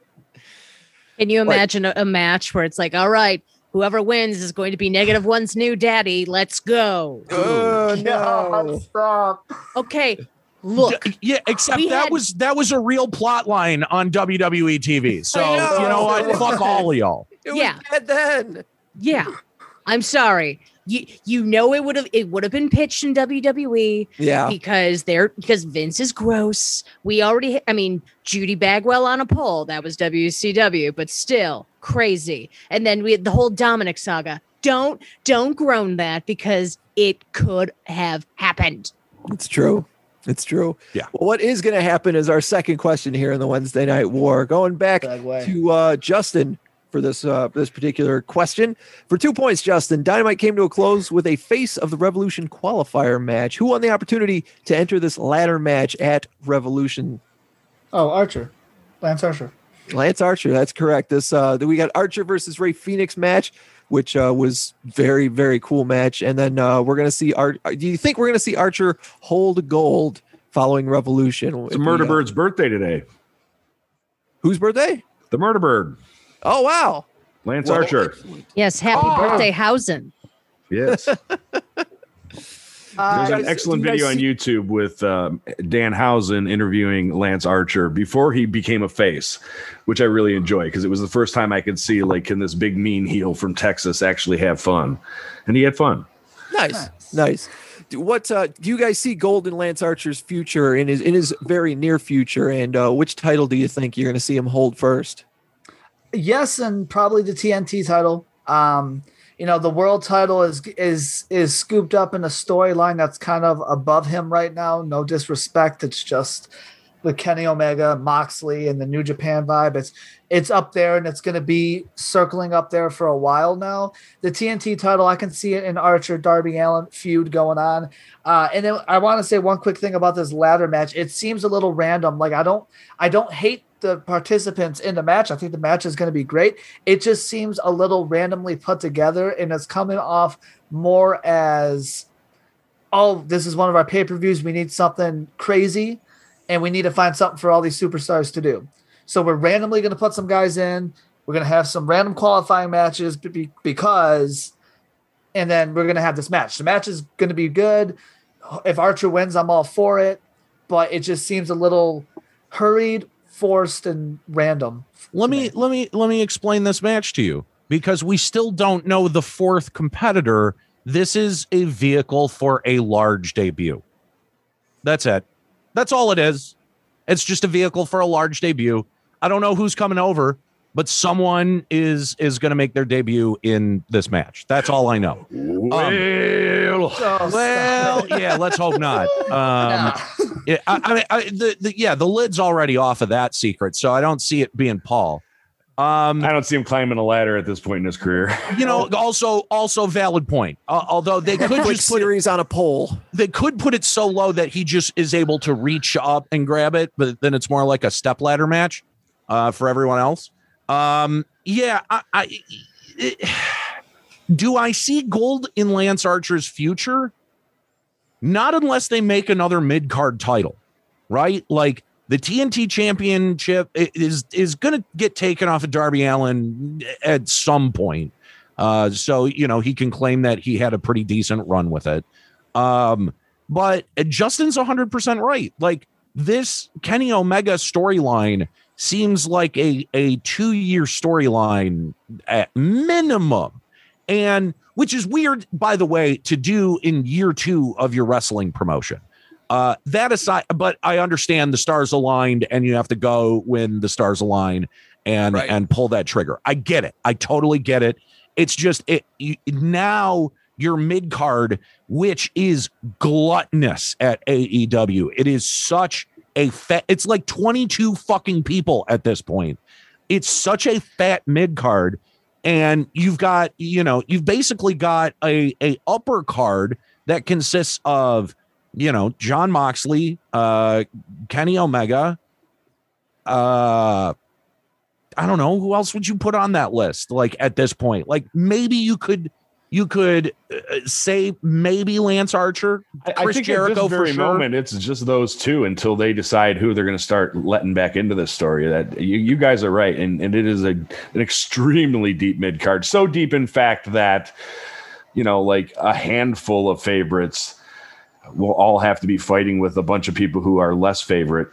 Can you Like- imagine a, a match where it's like, all right, whoever wins is going to be negative one's new daddy. Let's go. Oh no. stop. Okay, look. D- yeah, except that had- was that was a real plot line on WWE TV. So know. you know what? Fuck all of y'all. It was Yeah. bad then. Yeah, I'm sorry. You you know it would have it would have been pitched in WWE Yeah. because they're because Vince is gross. We already I mean Judy Bagwell on a pole that was WCW, but still crazy. And then we had the whole Dominic saga. Don't don't groan that because it could have happened. It's true. It's true. Yeah. Well, what is going to happen is our second question here in the Wednesday Night War. Going back to uh, Justin for this uh, this particular question. For two points, Justin, Dynamite came to a close with a Face of the Revolution qualifier match. Who won the opportunity to enter this ladder match at Revolution? Oh, Archer, Lance Archer. Lance Archer. That's correct. This uh, we got Archer versus Rey Fenix match, which uh, was very very cool match. And then uh, we're gonna see Art. Do you think we're gonna see Archer hold gold following Revolution? It's Murder Bird's birthday today. Whose birthday? The Murder Bird, Oh wow! Lance Well, Archer. Yes, happy Oh. birthday, Hausen. Yes. Uh, There's an excellent do you video on YouTube with um, Danhausen interviewing Lance Archer before he became a face, which I really enjoy because it was the first time I could see like can this big mean heel from Texas actually have fun, and he had fun. Nice, nice. Do- What uh, do you guys see Golden Lance Archer's future in his in his very near future, and uh, which title do you think you're going to see him hold first? Yes, and probably the TNT title. Um, you know, the world title is is is scooped up in a storyline that's kind of above him right now. No disrespect, it's just the Kenny Omega, Moxley, and the New Japan vibe. It's it's up there, and it's going to be circling up there for a while now. The TNT title, I can see it in Archer Darby Allin feud going on. Uh, and then I want to say one quick thing about this ladder match. It seems a little random. Like I don't I don't hate the participants in the match. I think the match is going to be great. It just seems a little randomly put together and it's coming off more as oh, this is one of our pay-per-views. We need something crazy and we need to find something for all these superstars to do. So we're randomly going to put some guys in. We're going to have some random qualifying matches because and then we're going to have this match. The match is going to be good. If Archer wins, I'm all for it, but it just seems a little hurried, forced and random. let me let me let me explain this match to you because we still don't know the fourth competitor. This is a vehicle for a large debut. That's it. That's all it is. It's just a vehicle for a large debut. I don't know who's coming over but someone is is going to make their debut in this match that's all i know Well, well yeah let's hope not um yeah, I, I mean, I, the, the yeah, the lid's already off of that secret, so I don't see it being Paul. Um, I don't see him climbing a ladder at this point in his career. you know, also also valid point. Uh, although they could just put it, series on a pole. they could put it so low that he just is able to reach up and grab it, but then it's more like a step ladder match uh, for everyone else. Um, yeah, I, I it- do I see gold in Lance Archer's future? Not unless they make another mid card title, right? Like the TNT Championship is is going to get taken off of Darby Allin at some point. Uh, so you know he can claim that he had a pretty decent run with it. Um, but Justin's 100% right. Like this Kenny Omega storyline seems like a a two year storyline at minimum, and which is weird, by the way, to do in year two of your wrestling promotion. Uh, that aside, but I understand the stars aligned, and you have to go when the stars align and Right. and pull that trigger. I get it. I totally get it. It's just it you, now your mid card, which is gluttonous at AEW. It is such a fat. It's like twenty two fucking people at this point. It's such a fat mid card, and you've got you know you've basically got a a upper card that consists of you know Jon Moxley, uh, Kenny Omega, uh. I don't know who else would you put on that list like at this point like maybe you could you could uh, say maybe Lance Archer I, I Chris think Jericho at this for very sure. moment, it's just those two until they decide who they're going to start letting back into this story. That you, you guys are right, and, and it is a an extremely deep mid card, so deep in fact that you know, like a handful of favorites will all have to be fighting with a bunch of people who are less favorite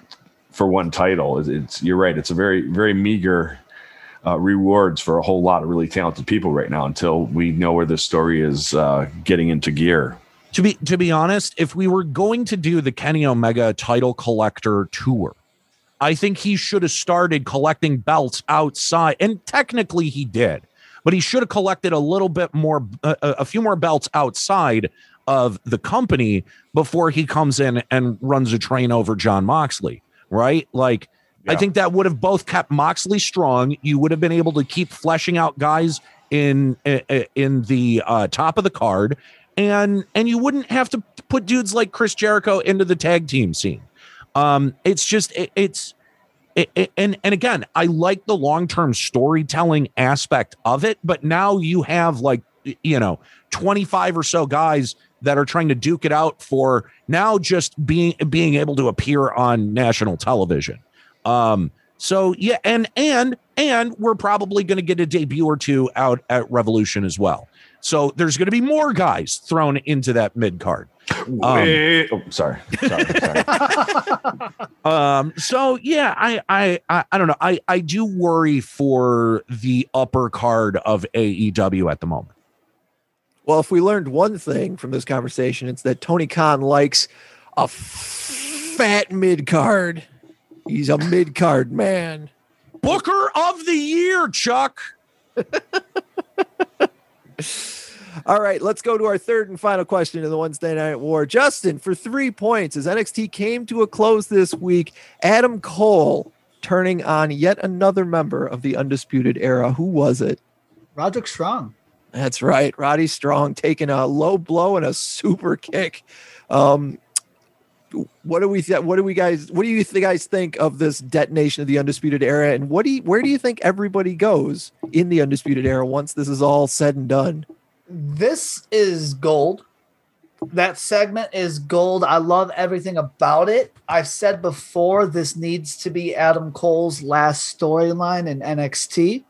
for one title. It's, it's you're right. It's a very very meager. Uh, rewards for a whole lot of really talented people right now until we know where this story is uh, getting into gear. to be to be honest if we were going to do the Kenny Omega title collector tour I think he should have started collecting belts outside, and technically he did, but he should have collected a little bit more, a, a few more belts outside of the company before he comes in and runs a train over Jon Moxley, right? Like, I think that would have both kept Moxley strong. You would have been able to keep fleshing out guys in in, in the uh, top of the card, and and you wouldn't have to put dudes like Chris Jericho into the tag team scene. Um, it's just it, it's it, it- and and again, I like the long term storytelling aspect of it, but now you have like you know twenty five or so guys that are trying to duke it out for now just being being able to appear on national television. Um, so yeah, and and and we're probably going to get a debut or two out at Revolution as well. So there's going to be more guys thrown into that mid card. Um, Wait- oh, sorry. Sorry. sorry. Um, so yeah, I, I, I, I don't know. I, I do worry for the upper card of AEW at the moment. Well, if we learned one thing from this conversation, it's that Tony Khan likes a fat mid card. He's a mid card man. Booker of the year, Chuck. All right, let's go to our third and final question in the Wednesday Night War. Justin, for three points, as NXT came to a close this week, Adam Cole turning on yet another member of the Undisputed Era. Who was it? Roderick Strong. That's right. Roddy Strong taking a low blow and a super kick. Um, what do we th- what do we guys what do you th- guys think of this detonation of the undisputed era and what do you where do you think everybody goes in the undisputed era once this is all said and done This is gold. That segment is gold. I love everything about it. I've said before this needs to be Adam Cole's last storyline in NXT.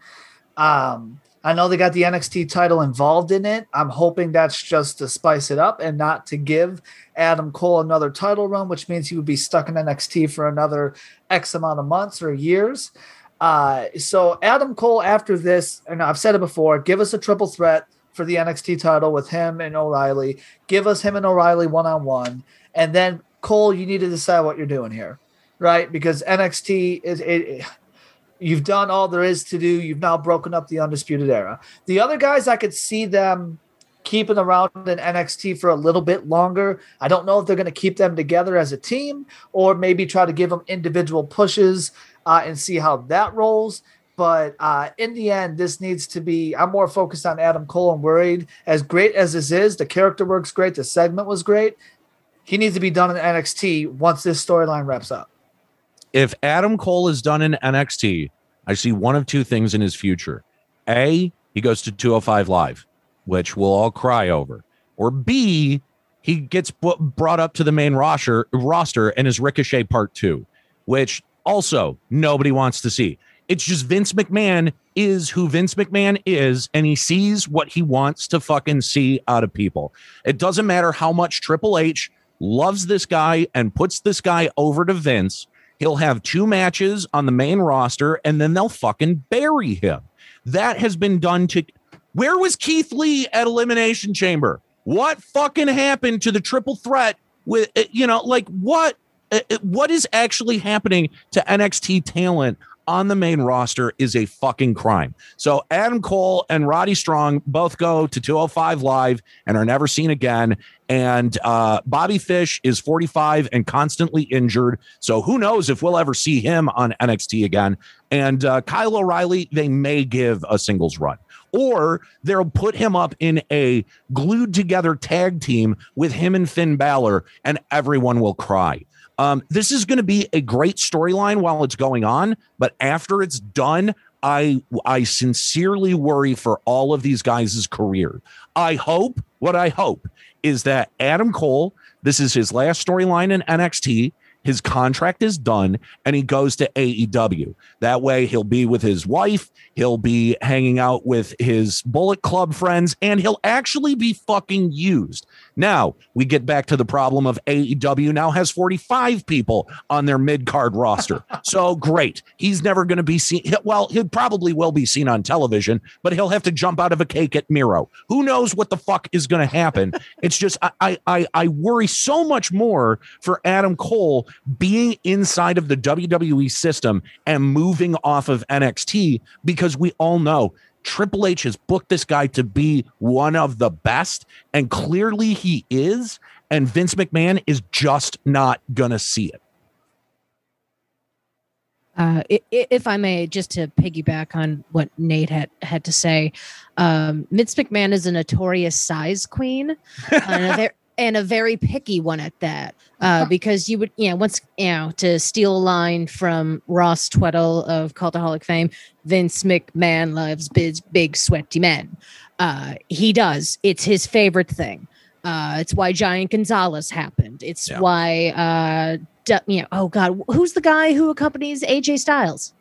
Um, I know they got the NXT title involved in it. I'm hoping that's just to spice it up and not to give Adam Cole another title run, which means he would be stuck in NXT for another X amount of months or years. Uh, so Adam Cole after this, and I've said it before, give us a triple threat for the NXT title with him and O'Reilly. Give us him and O'Reilly one on one, and then Cole, you need to decide what you're doing here, right? Because NXT is it. You've done all there is to do. You've now broken up the undisputed era. The other guys, I could see them keeping around in NXT for a little bit longer. I don't know if they're going to keep them together as a team or maybe try to give them individual pushes uh, and see how that rolls. But uh, in the end, this needs to be. I'm more focused on Adam Cole and worried. As great as this is, the character works great. The segment was great. He needs to be done in NXT once this storyline wraps up. If Adam Cole is done in NXT, I see one of two things in his future. A, he goes to 205 Live, which we'll all cry over. Or B, he gets bu- brought up to the main roster, roster and is Ricochet Part 2, which also nobody wants to see. It's just Vince McMahon is who Vince McMahon is, and he sees what he wants to fucking see out of people. It doesn't matter how much Triple H loves this guy and puts this guy over to Vince. He'll have two matches on the main roster and then they'll fucking bury him. That has been done to. Where was Keith Lee at Elimination Chamber? What fucking happened to the triple threat with, uh, you know, like what? uh, uh, What is actually happening to NXT talent on the main roster is a fucking crime. So Adam Cole and Roddy Strong both go to 205 Live and are never seen again. And uh, Bobby Fish is 45 and constantly injured. So who knows if we'll ever see him on NXT again. And uh, Kyle O'Reilly, they may give a singles run. Or they'll put him up in a glued together tag team with him and Finn Balor, and everyone will cry. Um, this is going to be a great storyline while it's going on, but after it's done, I I sincerely worry for all of these guys' career. I hope what I hope is that Adam Cole, this is his last storyline in NXT. His contract is done and he goes to AEW. That way he'll be with his wife, he'll be hanging out with his Bullet Club friends, and he'll actually be fucking used. Now we get back to the problem of AEW now has 45 people on their mid card roster. So great. He's never going to be seen. Well, he probably will be seen on television, but he'll have to jump out of a cake at Miro. Who knows what the fuck is going to happen? It's just, I, I, I worry so much more for Adam Cole being inside of the WWE system and moving off of NXT because we all know Triple H has booked this guy to be one of the best, and clearly he is. And Vince McMahon is just not going to see it. Uh, if I may, just to piggyback on what Nate had had to say, um, Vince McMahon is a notorious size queen, ver- and a very picky one at that. Uh, because you would, you know, once you know, to steal a line from Ross Tweddell of Cultaholic fame, Vince McMahon loves big, big sweaty men. Uh, he does. It's his favorite thing. Uh, it's why Giant Gonzalez happened. It's Yeah. why, uh, you know, oh God, who's the guy who accompanies AJ Styles?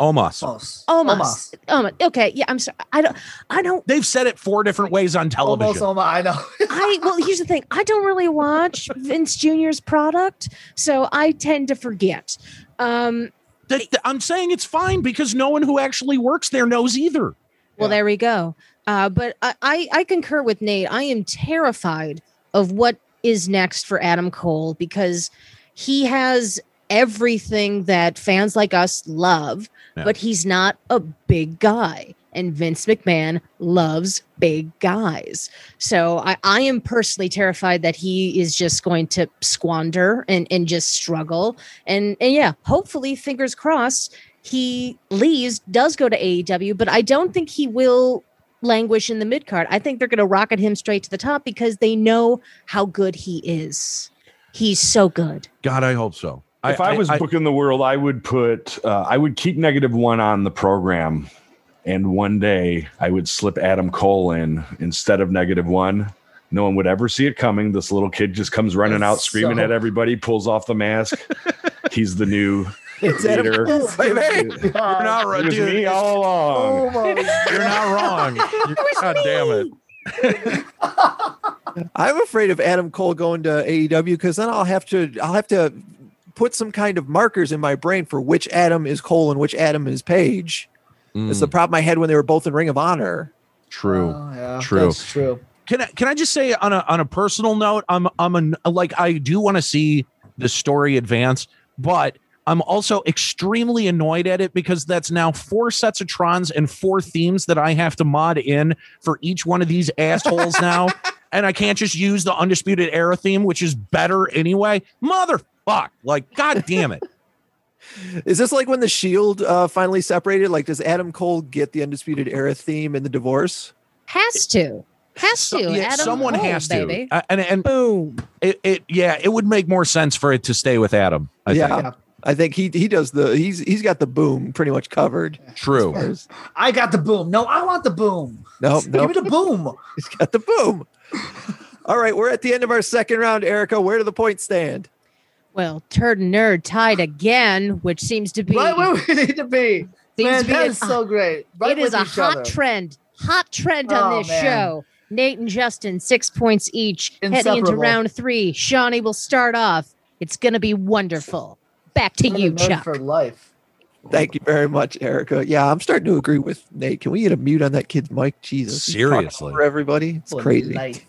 Omos. Almost. Almost. Oh, okay. Yeah, I'm sorry. I don't. I don't. They've said it four different ways on television. Almost. Almost. I know. I well, here's the thing. I don't really watch Vince Jr.'s product, so I tend to forget. Um, That- that- I'm saying it's fine because no one who actually works there knows either. well, Yeah. there we go. Uh, but I, I, I concur with Nate. I am terrified of what is next for Adam Cole because he has everything that fans like us love, but he's not a big guy. And Vince McMahon loves big guys. So I, I am personally terrified that he is just going to squander and, and just struggle. And, and yeah, hopefully, fingers crossed, he leaves, does go to AEW, but I don't think he will languish in the mid card. I think they're going to rocket him straight to the top because they know how good he is. He's so good. God, I hope so. If I, was booking the world, I would put uh, I would keep negative one on the program, and one day I would slip Adam Cole in instead of negative one. No one would ever see it coming. This little kid just comes running out, screaming so- at everybody, pulls off the mask. He's the new It's Adam leader. Cole, baby. you're not It right, was dude. me all along. Almost. You're not wrong. You- God damn it. I'm afraid of Adam Cole going to AEW because then I'll have to I'll have to put some kind of markers in my brain for which Adam is Cole and which Adam is Page. That's the Mm, problem I had when they were both in Ring of Honor. true. Oh, yeah, True. That's true. Can I, can I just say on a on a personal note, I'm I'm a, like I do want to see the story advance, but I'm also extremely annoyed at it because that's now four sets of trons and four themes that I have to mod in for each one of these assholes now, and I can't just use the undisputed era theme, which is better anyway. Motherfuck! Like, god damn it! Is this like when the Shield uh, finally separated? Like, does Adam Cole get the Undisputed Era theme in the divorce? Has to. Has So- to. yeah, Adam someone Cole, has to, baby. Uh, and and Boom. it, it yeah, it would make more sense for it to stay with Adam. I yeah, think. Yeah. I think he he does the he's he's got the boom pretty much covered. True. As- I got the boom. No, I want the boom. No, Give me the boom. he's got the boom. All right, we're at the end of our second round, Erica. Where do the points stand? Well, turd and nerd tied again, which seems to be Right where we need to be. seems Man, to be that a- is so great. Right it is a hot other. trend. Hot trend on Oh, this man. show. Nate and Justin, six points each. Heading into round three. Shonny will start off. It's gonna be wonderful. Back to What a you, Chuck. for life. Thank you very much, Erica. Yeah, I'm starting to agree with Nate. Can we get a mute on that kid's mic? Jesus, Seriously. for everybody, it's What a crazy. life.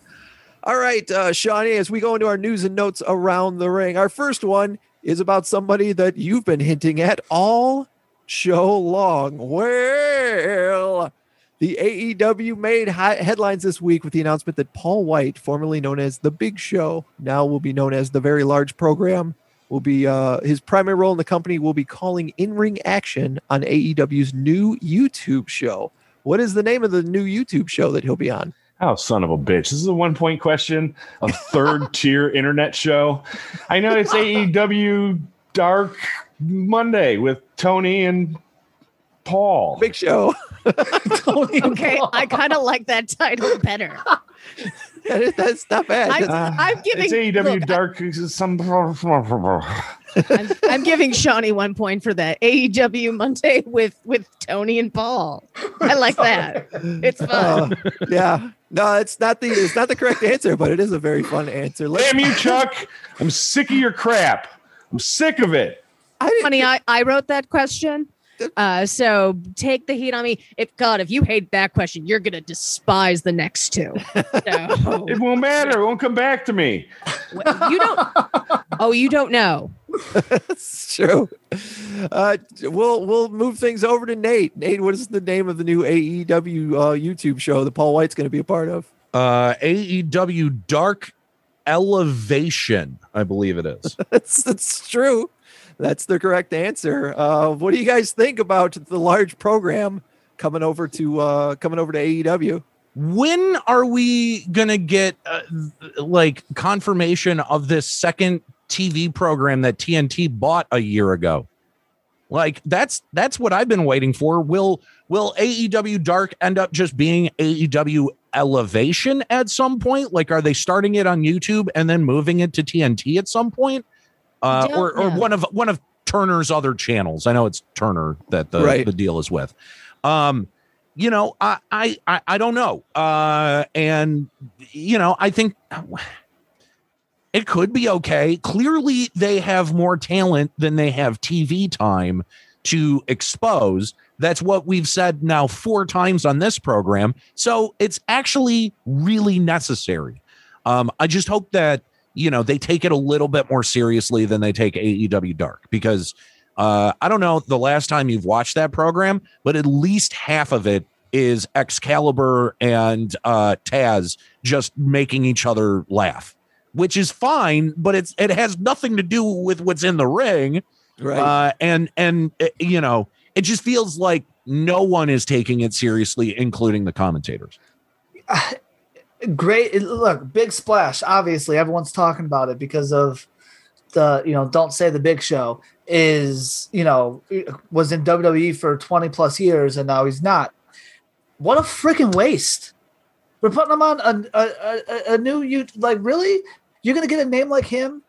All right, uh, Shonny, as we go into our news and notes around the ring, our first one is about somebody that you've been hinting at all show long. Well, the AEW made headlines this week with the announcement that Paul Wight, formerly known as The Big Show, now will be known as The Very Large Program, will be uh, his primary role in the company will be calling in ring action on AEW's new YouTube show. What is the name of the new YouTube show that he'll be on? Oh, son of a bitch. This is a one point question, a third tier internet show. I know it's AEW Dark Monday with Tony and Paul. Big Show. Tony Okay, Paul. I kind of like that title better. That's not bad. I'm, That's- I'm giving It's AEW look, Dark. Some. I'm, I'm giving Shonny one point for that AEW Monday with with Tony and Paul. I like that. It's fun. Uh, yeah. No, it's not the it's not the correct answer, but it is a very fun answer. Let- Damn you, Chuck. I'm sick of your crap. I'm sick of it. I didn't- Honey, I, I wrote that question. Uh, so take the heat on me. If God, if you hate that question, you're gonna despise the next two. So It won't matter. It won't come back to me. you don't. Oh, you don't know. That's true. Uh, we'll we'll move things over to Nate. Nate, what is the name of the new AEW uh, YouTube show that Paul Wight's going to be a part of? Uh, AEW Dark Elevation, I believe it is. that's that's true. That's the correct answer. Uh, what do you guys think about the large program coming over to uh, coming over to AEW? when are we gonna get uh, like confirmation of this second TV program that TNT bought a year ago? Like that's that's what I've been waiting for. Will will AEW Dark end up just being AEW Elevation at some point? Like, are they starting it on YouTube and then moving it to TNT at some point, uh, or or know. one of one of Turner's other channels? I know it's Turner that the Right. the deal is with. Um, you know, I I I, I don't know. Uh, and you know, I think it could be okay. Clearly, they have more talent than they have TV time to expose. That's what we've said now four times on this program. So it's actually really necessary. Um, I just hope that you know they take it a little bit more seriously than they take AEW Dark because uh, I don't know the last time you've watched that program, but at least half of it is Excalibur and uh, Taz just making each other laugh, which is fine, but it's it has nothing to do with what's in the ring. Right. Uh, and and uh, you know, it just feels like no one is taking it seriously, including the commentators. great look big splash obviously everyone's talking about it because of the you know don't say the big show is you know was in wwe for 20 plus years and now he's not what a freaking waste we're putting him on a, a, a, a new you like really you're gonna get a name like him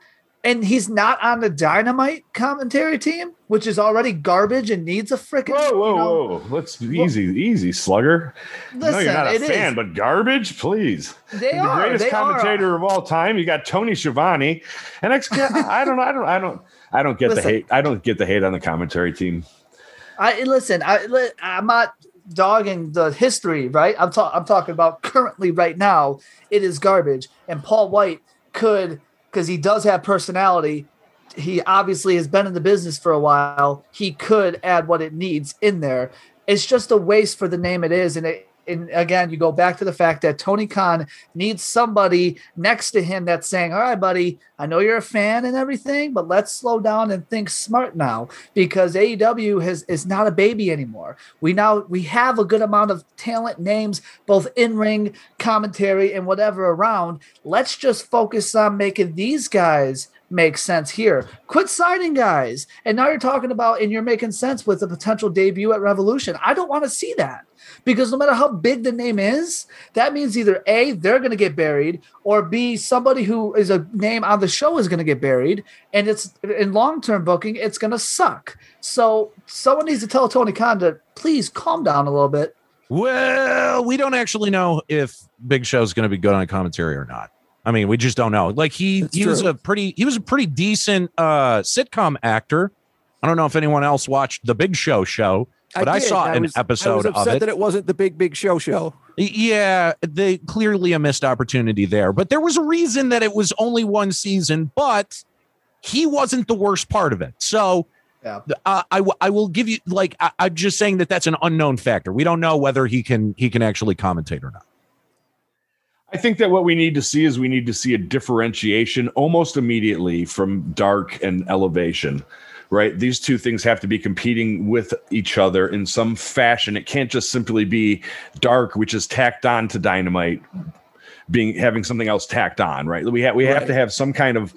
and he's not on the dynamite commentary team which is already garbage and needs a freaking Whoa, whoa, you know, whoa! Let's easy, easy, slugger. no, you're not a fan, is. but garbage, please. They the are. greatest they are. commentator of all time. You got Tony Schiavone, and ex- I don't know. I don't. I don't. I don't get the hate. I don't get the hate on the commentary team. I listen. I I'm not dogging the history, right? I'm talking. I'm talking about currently, right now. It is garbage, and Paul Wight could, because he does have personality. He obviously has been in the business for a while. He could add what it needs in there. It's just a waste for the name it is, and it. And again, you go back to the fact that Tony Khan needs somebody next to him that's saying, "All right, buddy, I know you're a fan and everything, but let's slow down and think smart now because AEW has is not a baby anymore. We now we have a good amount of talent names, both in ring, commentary, and whatever around. Let's just focus on making these guys make sense here. Quit signing guys, and now you're talking about and you're making sense with a potential debut at Revolution. I don't want to see that because no matter how big the name is, that means either A, they're going to get buried, or B, somebody who is a name on the show is going to get buried. And it's in long term booking, it's going to suck. So someone needs to tell Tony Khan to please calm down a little bit. Well, we don't actually know if Big Show's going to be good on commentary or not. I mean, we just don't know. Like he That's he was a pretty he was a pretty decent uh sitcom actor. I don't know if anyone else watched the Big Show show, but I, did. saw an was- I episode of it. that it wasn't the big big show show. Yeah, they clearly a missed opportunity there, but there was a reason that it was only one season, but he wasn't the worst part of it. So Yeah. uh, I w- I will give you like I, I'm just saying that that's an unknown factor. We don't know whether he can he can actually commentate or not. I think that what we need to see is we need to see a differentiation almost immediately from dark and elevation. Right? These two things have to be competing with each other in some fashion. It can't just simply be dark, which is tacked on to dynamite, being having something else tacked on, right? We have we have to have some kind of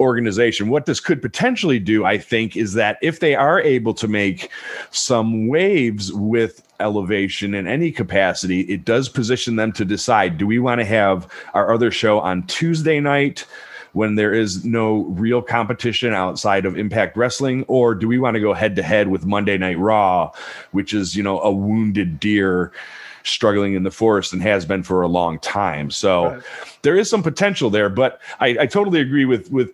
organization. What this could potentially do, I think, is that if they are able to make some waves with elevation in any capacity, it does position them to decide do we want to have our other show on Tuesday night? When there is no real competition outside of Impact Wrestling, or do we want to go head to head with Monday Night Raw, which is, you know, a wounded deer struggling in the forest and has been for a long time. So Right. there is some potential there, but I, I totally agree with with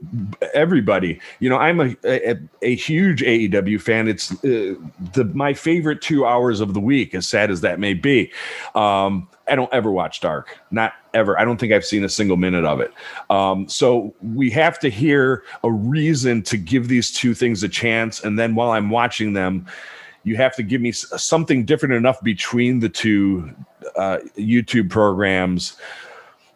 everybody. You know, I'm a a, a huge AEW fan. It's uh, the my favorite two hours of the week, as sad as that may be. Um, I don't ever watch Dark, not ever. I don't think I've seen a single minute of it. Um, so we have to hear a reason to give these two things a chance. And then while I'm watching them, you have to give me something different enough between the two uh, YouTube programs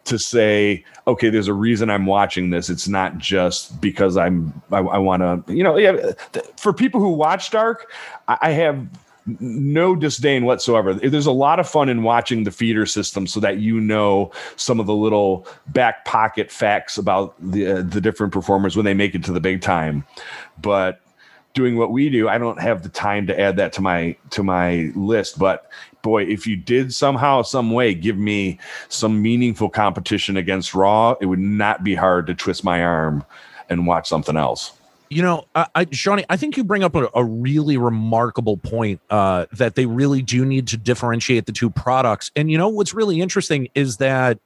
to say, okay, there's a reason I'm watching this. It's not just because I'm I, I want to, you know, yeah. For people who watch Dark, I, I have no disdain whatsoever. There's a lot of fun in watching the feeder system so that you know some of the little back pocket facts about the uh, the different performers when they make it to the big time. But doing what we do, I don't have the time to add that to my to my list. But boy, if you did somehow, some way, give me some meaningful competition against Raw, it would not be hard to twist my arm and watch something else. You know, I, I Shonny, I think you bring up a, a really remarkable point uh, that they really do need to differentiate the two products. And you know what's really interesting is that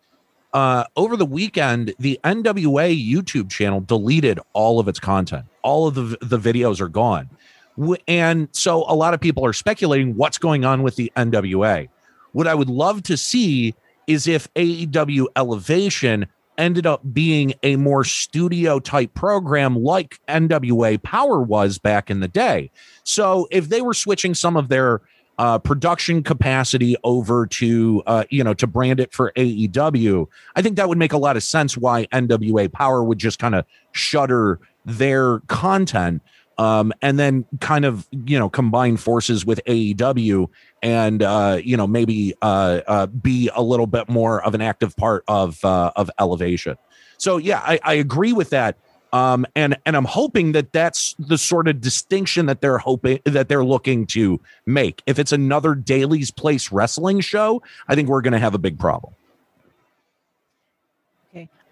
uh, over the weekend, the NWA YouTube channel deleted all of its content. All of the the videos are gone, and so a lot of people are speculating what's going on with the NWA. What I would love to see is if AEW Elevation ended up being a more studio type program like NWA Power was back in the day. So if they were switching some of their uh, production capacity over to uh, you know to brand it for AEW, I think that would make a lot of sense. Why NWA Power would just kind of shutter their content um, and then kind of you know combine forces with AEW and uh, you know maybe uh, uh, be a little bit more of an active part of uh, of Elevation. So yeah, I, I agree with that. Um, and and I'm hoping that that's the sort of distinction that they're hoping that they're looking to make. If it's another Daily's Place wrestling show, I think we're going to have a big problem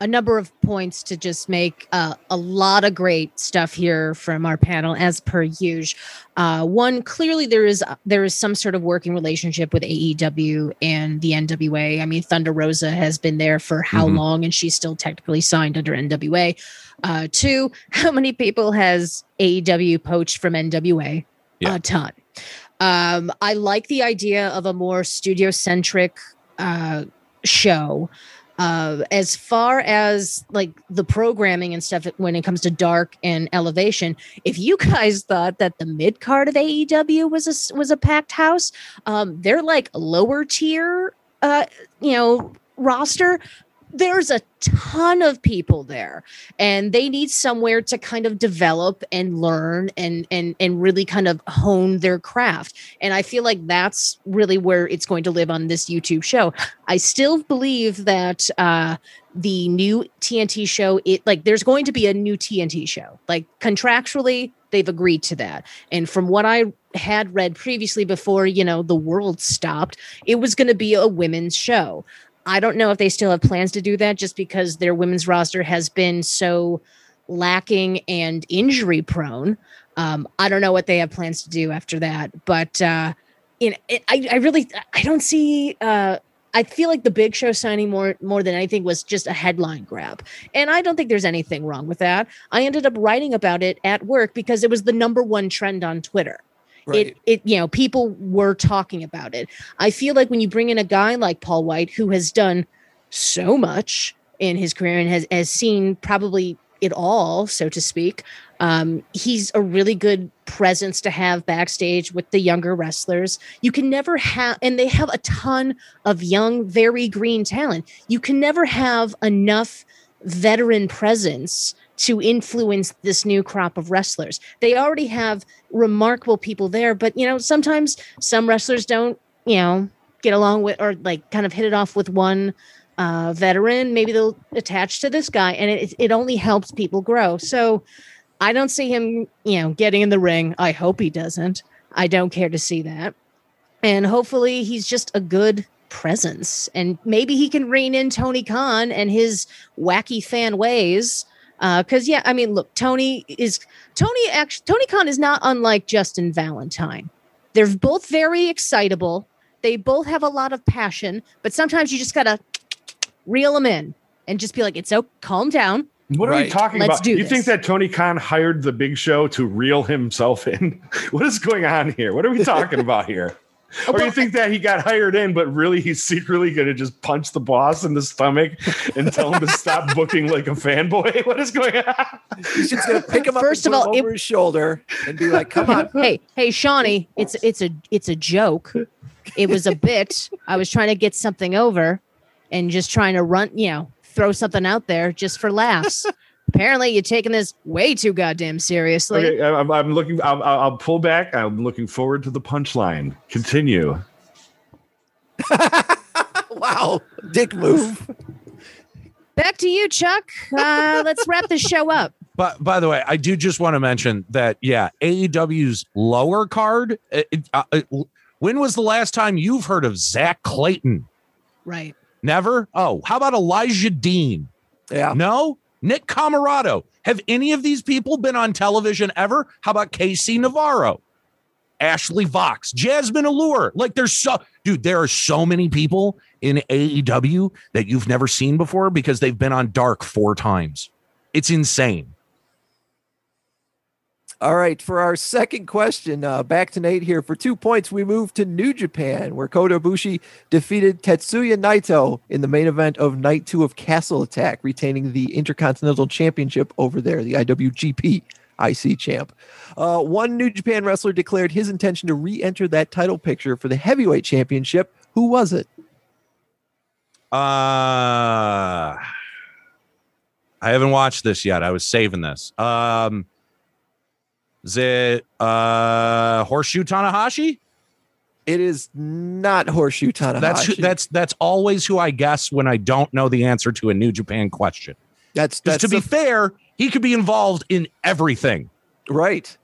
a number of points to just make uh, a lot of great stuff here from our panel as per usual. Uh, one, clearly there is there is some sort of working relationship with AEW and the NWA. I mean, Thunder Rosa has been there for how mm-hmm. long, and she's still technically signed under NWA. Uh, two, how many people has AEW poached from NWA? Yeah. A ton. Um, I like the idea of a more studio centric uh, show uh, as far as like the programming and stuff when it comes to dark and elevation if you guys thought that the mid card of aew was a was a packed house um they're like lower tier uh you know roster there's a ton of people there and they need somewhere to kind of develop and learn and and and really kind of hone their craft. And i feel like that's really where it's going to live on this youtube show. I still believe that uh the new tnt show it like there's going to be a new tnt show. Like contractually they've agreed to that. And from what i had read previously before you know the world stopped it was going to be a women's show I don't know if they still have plans to do that just because their women's roster has been so lacking and injury prone. Um, I don't know what they have plans to do after that, but uh, you know, it, I, I really I don't see. Uh, I feel like the Big Show signing more more than anything was just a headline grab, and I don't think there's anything wrong with that. I ended up writing about it at work because it was the number one trend on Twitter. Right. It it you know people were talking about it. I feel like when you bring in a guy like Paul Wight who has done so much in his career and has has seen probably it all, so to speak. Um, he's a really good presence to have backstage with the younger wrestlers. You can never have, and they have a ton of young, very green talent. You can never have enough veteran presence to influence this new crop of wrestlers. They already have remarkable people there, but you know, sometimes some wrestlers don't, you know, get along with or like kind of hit it off with one uh, veteran. Maybe they'll attach to this guy, and it it only helps people grow. So I don't see him, you know, getting in the ring. I hope he doesn't. I don't care to see that. And hopefully he's just a good presence and maybe he can rein in Tony Khan and his wacky fan ways because uh, yeah, I mean, look, Tony is Tony. Actually, Tony Khan is not unlike Justin Valentine. They're both very excitable. They both have a lot of passion, but sometimes you just gotta reel them in and just be like, "It's so calm down." What are right. we talking Let's about? Do you this. think that Tony Khan hired the Big Show to reel himself in? what is going on here? What are we talking about here? Or you think that he got hired in, but really he's secretly going to just punch the boss in the stomach and tell him to stop booking like a fanboy? What is going on? He's just gonna pick him up First and of put all, him it- over his shoulder and be like, "Come on." hey, hey, Shonny, it's it's a it's a joke. It was a bit. I was trying to get something over, and just trying to run, you know, throw something out there just for laughs. Apparently, you're taking this way too goddamn seriously. Okay, I- I'm, I'm looking. I'll, I'll I'll pull back. I'm looking forward to the punchline. Continue. wow, dick move. Back to you, Chuck. Uh, let's wrap the show up. But by the way, I do just want to mention that yeah, AEW's lower card. it- it- uh, it- when was the last time you've heard of Zach Clayton? Right. Never. Oh, how about Elijah Dean? Yeah. No. Nick Comoroto. Have any of these people been on television ever? How about Casey Navarro? Ashley Vox, Jasmine Allure. Like there's so dude, there are so many people in AEW that you've never seen before because they've been on Dark four times. It's insane. All right, for our second question, uh, back to Nate here. For two points, we move to New Japan, where Kota Ibushi defeated Tetsuya Naito in the main event of Night 2 of Castle Attack, retaining the Intercontinental Championship over there, the IWGP IC champ. Uh, one New Japan wrestler declared his intention to re enter that title picture for the Heavyweight Championship. Who was it? Uh I haven't watched this yet. I was saving this. Um is it uh Hiroshi Tanahashi? It is not Hiroshi Tanahashi. That's who, that's that's always who I guess when I don't know the answer to a New Japan question. that's, that's to be fair, he could be involved in everything. Right.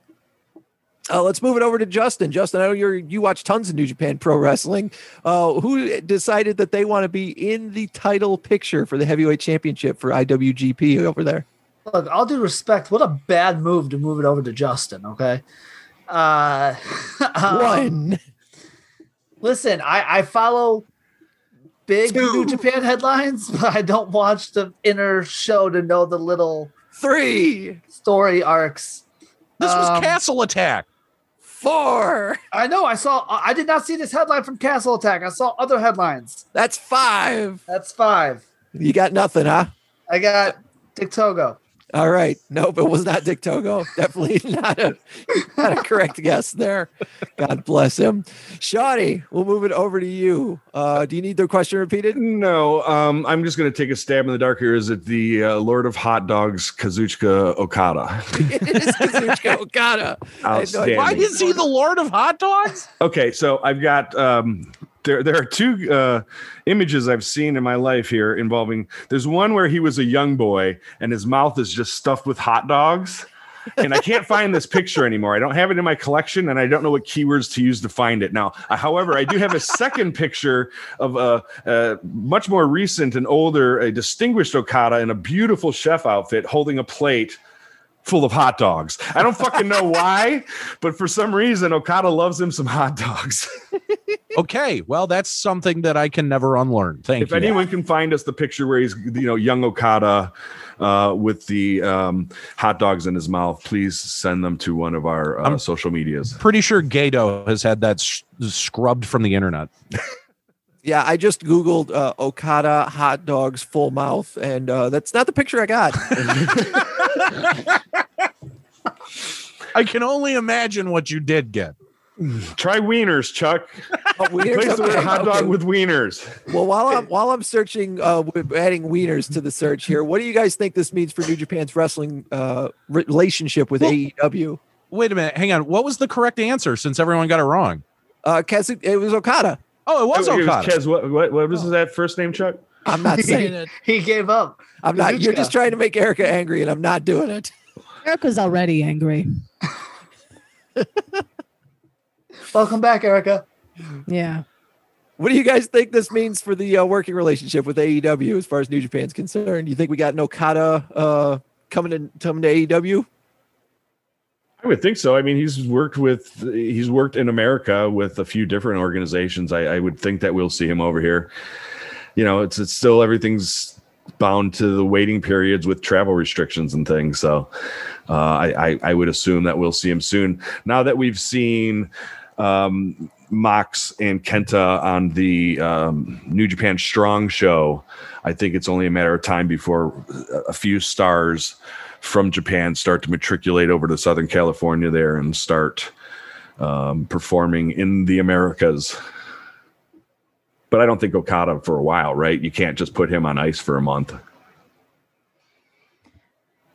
Uh, let's move it over to Justin. Justin, I know you're you watch tons of New Japan Pro Wrestling. Uh, who decided that they want to be in the title picture for the heavyweight championship for IWGP over there? Look, all due respect, what a bad move to move it over to Justin. Okay. Uh, um, One. Listen, I, I follow big Two. New Japan headlines, but I don't watch the inner show to know the little Three. story arcs. This was Um, Castle Attack. Four. I know. I saw. I did not see this headline from Castle Attack. I saw other headlines. That's five. That's five. You got nothing, huh? I got Dick Togo. All right. Nope, it was not Dick Togo. Definitely not a not a correct guess there. God bless him. Shonny, we'll move it over to you. Uh, do you need the question repeated? No, um, I'm just going to take a stab in the dark here. Is it the uh, Lord of Hot Dogs, Kazuchika Okada? it is Kazuchika Okada. I had no idea. Outstanding. Why is he the Lord of Hot Dogs? Okay, so I've got um, there. There are two uh, images I've seen in my life here involving. There's one where he was a young boy and his mouth is just stuffed with hot dogs. and I can't find this picture anymore. I don't have it in my collection, and I don't know what keywords to use to find it. Now, uh, however, I do have a second picture of a, a much more recent and older, a distinguished Okada in a beautiful chef outfit holding a plate full of hot dogs. I don't fucking know why, but for some reason, Okada loves him some hot dogs. Okay, well, that's something that I can never unlearn. Thank if you. If anyone can find us the picture where he's, you know, young Okada uh, with the um, hot dogs in his mouth, please send them to one of our uh, I'm- social medias. Pretty sure Gato has had that s- scrubbed from the internet. Yeah, I just Googled uh, Okada hot dogs full mouth, and uh, that's not the picture I got. I can only imagine what you did get. Try wieners, Chuck. Oh, wieners? Replace the word hot dog okay. with wieners. Well, while I'm while I'm searching, uh, with adding wieners to the search here, what do you guys think this means for New Japan's wrestling uh, relationship with Well- AEW? Wait a minute, hang on. What was the correct answer since everyone got it wrong? Uh, Kazu- it was Okada. Oh, it was It was Okada. Kez, what, what, what was that first name, Chuck? I'm not saying it. He gave up. I'm not. You're just trying to make Erica angry, and I'm not doing it. Erica's already angry. Welcome back, Erica. Yeah. What do you guys think this means for the uh, working relationship with AEW as far as New Japan's concerned? You think we got an Okada uh, coming in coming to AEW? I would think so. I mean, he's worked with he's worked in America with a few different organizations. I, I would think that we'll see him over here. You know, it's it's still everything's bound to the waiting periods with travel restrictions and things. So uh, I, I I would assume that we'll see him soon. Now that we've seen um, Mox and Kenta on the um, New Japan Strong show, I think it's only a matter of time before a few stars from Japan start to matriculate over to Southern California there and start um, performing in the Americas. But I don't think Okada for a while, right? You can't just put him on ice for a month.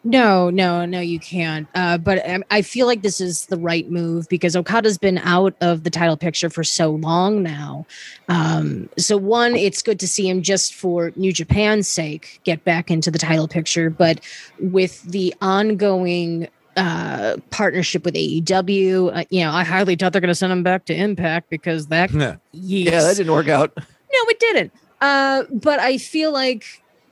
No, no, no, you can't. Uh, but I, I feel like this is the right move because Okada's been out of the title picture for so long now. Um, so one, it's good to see him just for New Japan's sake get back into the title picture. But with the ongoing uh, partnership with AEW, uh, you know, I highly doubt they're going to send him back to Impact because that, Yeah. Yeah, that didn't work out. no, it didn't. Uh, but I feel like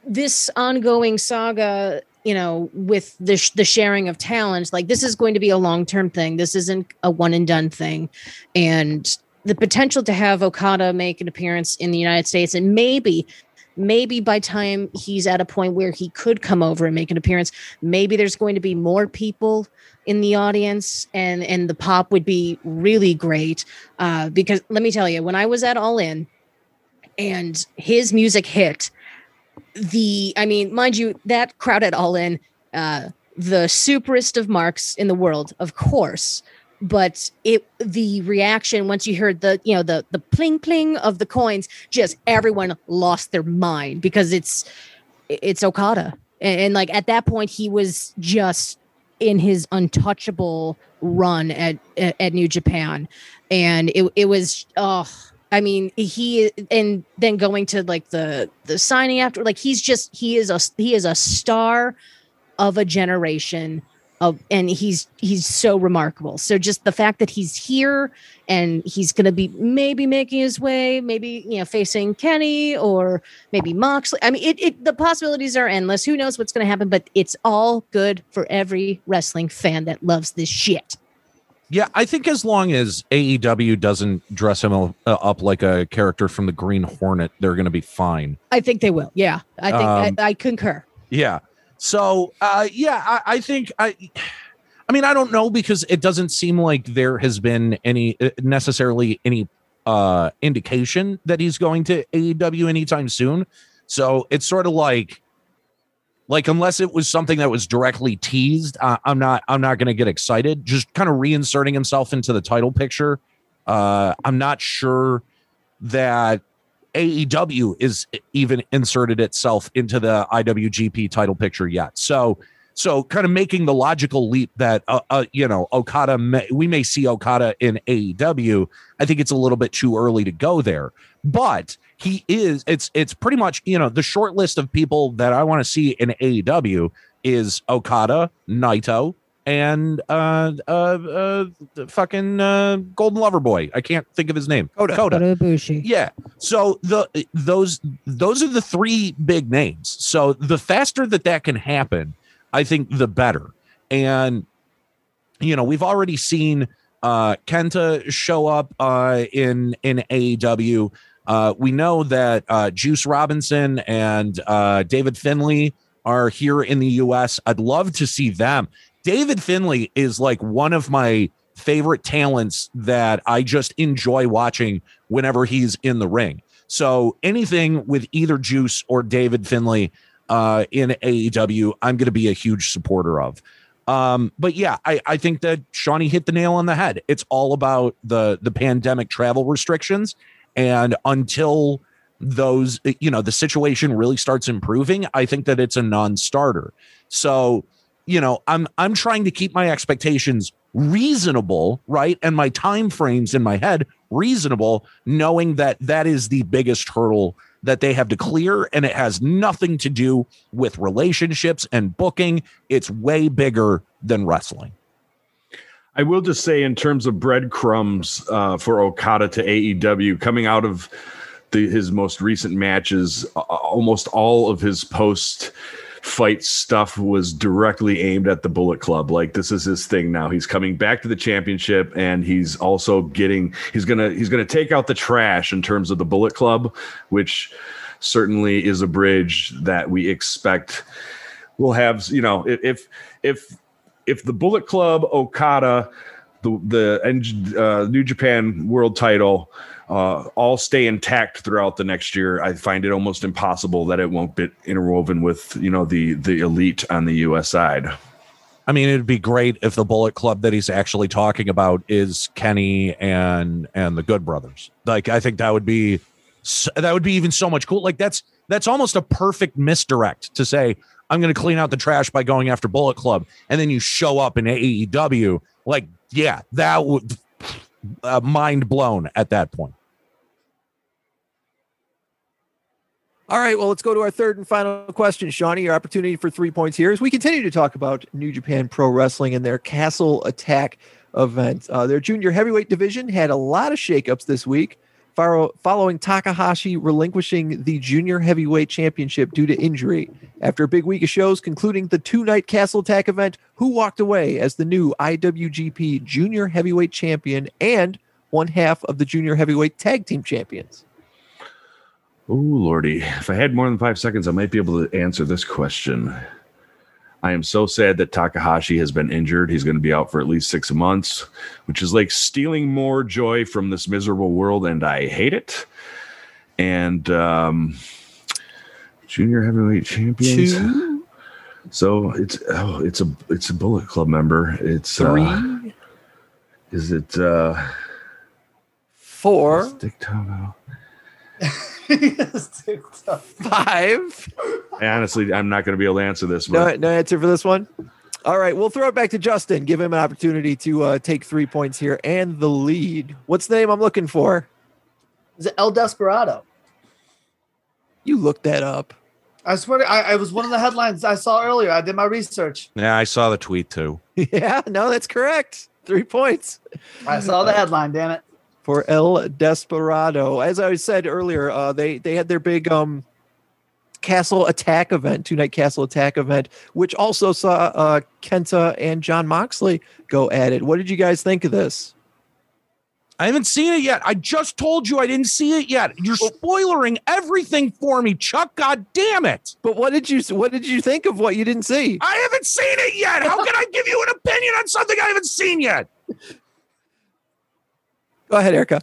this ongoing saga, you know, with the sh- the sharing of talent, like this is going to be a long term thing. This isn't a one and done thing, and the potential to have Okada make an appearance in the United States and maybe. Maybe by time he's at a point where he could come over and make an appearance, maybe there's going to be more people in the audience, and and the pop would be really great. Uh, because let me tell you, when I was at All In, and his music hit the i mean mind you that crowd at all in uh the superest of marks in the world of course. But it the reaction once you heard the you know the the pling pling of the coins just everyone lost their mind because it's it's okada. And, and like at that point he was just in his untouchable run at at, at new japan. And it, it was oh I mean, he and then going to like the the signing after, like he's just he is a he is a star of a generation of, and he's he's so remarkable. So just the fact that he's here and he's going to be maybe making his way, maybe you know facing Kenny or maybe Moxley. I mean, it, it the possibilities are endless. Who knows what's going to happen? But it's all good for every wrestling fan that loves this shit. Yeah, I think as long as AEW doesn't dress him uh, up like a character from the Green Hornet, they're going to be fine. I think they will. Yeah, I think Um, I, I concur. Yeah. So, uh, yeah, I, I think I, I mean, I don't know because it doesn't seem like there has been any uh, necessarily any uh indication that he's going to AEW anytime soon. So it's sort of like, like unless it was something that was directly teased, uh, I'm not, I'm not going to get excited. Just kind of reinserting himself into the title picture. Uh, I'm not sure that AEW is even inserted itself into the IWGP title picture yet. So, so kind of making the logical leap that uh, uh you know Okada may, we may see Okada in AEW. I think it's a little bit too early to go there, but he is. It's it's pretty much you know the short list of people that I want to see in AEW is Okada, Naito, and uh uh uh the fucking uh Golden Lover Boy. I can't think of his name. Coda. Coda. Kota Ibushi. Yeah. So the those those are the three big names. So the faster that that can happen, I think the better. And you know, we've already seen uh Kenta show up uh in in AEW. Uh we know that uh Juice Robinson and uh David Finlay are here in the US. I'd love to see them. David Finlay is like one of my favorite talents that I just enjoy watching whenever he's in the ring. So anything with either Juice or David Finlay uh, in AEW, I'm going to be a huge supporter of. Um, but yeah, I, I think that Shonny hit the nail on the head. It's all about the the pandemic travel restrictions, and until those, you know, the situation really starts improving, I think that it's a non-starter. So you know i'm i'm trying to keep my expectations reasonable right? And my time frames in my head reasonable knowing that that is the biggest hurdle that they have to clear. And it has nothing to do with relationships and booking. It's way bigger than wrestling I will just say, in terms of breadcrumbs uh, for Okada to AEW, coming out of the, his most recent matches, uh, almost all of his post fight stuff was directly aimed at the Bullet Club. Like this is his thing now. He's coming back to the championship, and he's also getting. He's gonna he's gonna take out the trash in terms of the Bullet Club, which certainly is a bridge that we expect will have. You know, if if if the Bullet Club, Okada, the the uh, New Japan World Title uh, all stay intact throughout the next year, I find it almost impossible that it won't be interwoven with you know the the elite on the U.S. side. I mean, it'd be great if the Bullet Club that he's actually talking about is Kenny and and the Good Brothers. Like, I think that would be that would be even so much cool. Like, that's that's almost a perfect misdirect to say I'm going to clean out the trash by going after Bullet Club, and then you show up in AEW. Like, yeah, that would uh, mind blown at that point. All right, well, let's go to our third and final question. Shonny, your opportunity for three points here as we continue to talk about New Japan Pro Wrestling and their Castle Attack event. Uh, their junior heavyweight division had a lot of shakeups this week, following Takahashi relinquishing the junior heavyweight championship due to injury. After a big week of shows, concluding the two night Castle Attack event, who walked away as the new IWGP junior heavyweight champion and one half of the junior heavyweight tag team champions? Oh, Lordy. If I had more than five seconds, I might be able to answer this question. I am so sad that Takahashi has been injured. He's going to be out for at least six months, which is like stealing more joy from this miserable world, and I hate it. And um, junior heavyweight champions. Two, So it's oh, it's a it's a Bullet Club member. It's three, uh, is it uh, four, Stick Togo? Five. I honestly, I'm not going to be able to answer this. No, no answer for this one. All right, we'll throw it back to Justin. Give him an opportunity to uh, take three points here and the lead. What's the name I'm looking for? Is it El Desperado? You looked that up. I swear, to, I, I was one of the headlines I saw earlier. I did my research. Yeah, I saw the tweet too. yeah, no, that's correct. Three points I saw the headline. Damn it! For El Desperado. As I said earlier, uh, they they had their big um, Castle Attack event, two night Castle Attack event, which also saw uh, Kenta and Jon Moxley go at it. What did you guys think of this? I haven't seen it yet. I just told you I didn't see it yet. You're spoiling everything for me, Chuck. God damn it. But what did you what did you think of what you didn't see? I haven't seen it yet. How can I give you an opinion on something I haven't seen yet? Go ahead, Erica.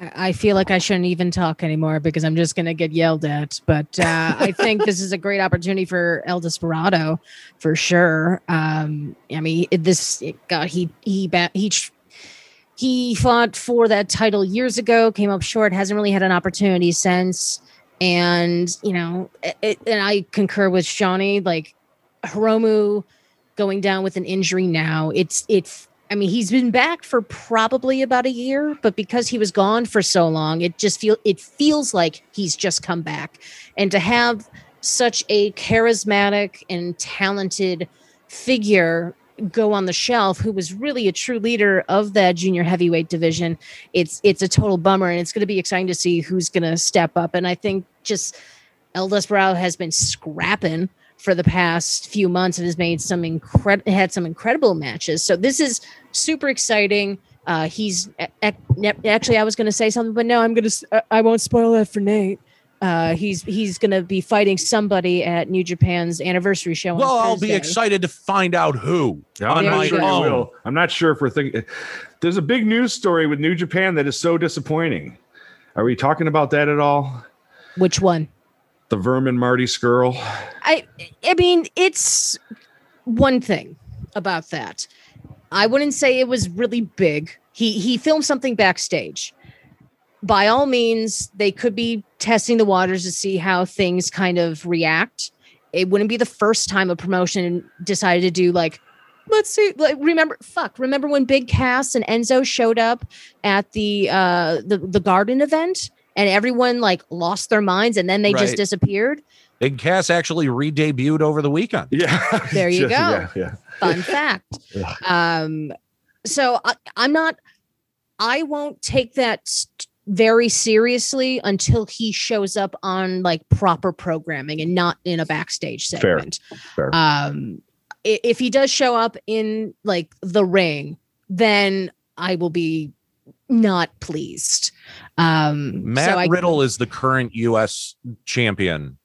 I feel like I shouldn't even talk anymore because I'm just going to get yelled at. But uh, I think this is a great opportunity for El Desperado, for sure. Um, I mean, this God, he he he he fought for that title years ago, came up short, hasn't really had an opportunity since. And you know, it- and I concur with Shonny. Like Hiromu going down with an injury now, it's it's I mean, he's been back for probably about a year, but because he was gone for so long, it just feel it feels like he's just come back. And to have such a charismatic and talented figure go on the shelf who was really a true leader of that junior heavyweight division, it's it's a total bummer and it's going to be exciting to see who's going to step up and I think just El Desperado has been scrapping for the past few months and has made some incredible had some incredible matches. So this is super exciting. Uh, he's a- a- actually I was going to say something, but no, I'm going to I won't spoil that for Nate. Uh, he's he's going to be fighting somebody at New Japan's anniversary show. on Well, I'll be excited to find out who Yeah, I'm not sure go. you own. will. I'm not sure if we're thinking. There's a big news story with New Japan that is so disappointing. Are we talking about that at all? Which one? The Vermin Marty Scurll. I I mean, it's one thing about that. I wouldn't say it was really big. He he filmed something backstage. By all means, they could be testing the waters to see how things kind of react. It wouldn't be the first time a promotion decided to do like let's see like remember fuck remember when big cass and enzo showed up at the uh the, the garden event and everyone like lost their minds and then they Right. just disappeared Big Cass actually re-debuted over the weekend. Yeah. There you Just- go. Yeah, yeah. Fun fact um so I, i'm not i won't take that st- very seriously until he shows up on like proper programming and not in a backstage segment Fair. um if he does show up in like the ring then i will be not pleased um Matt so I, Riddle is the current U.S. champion.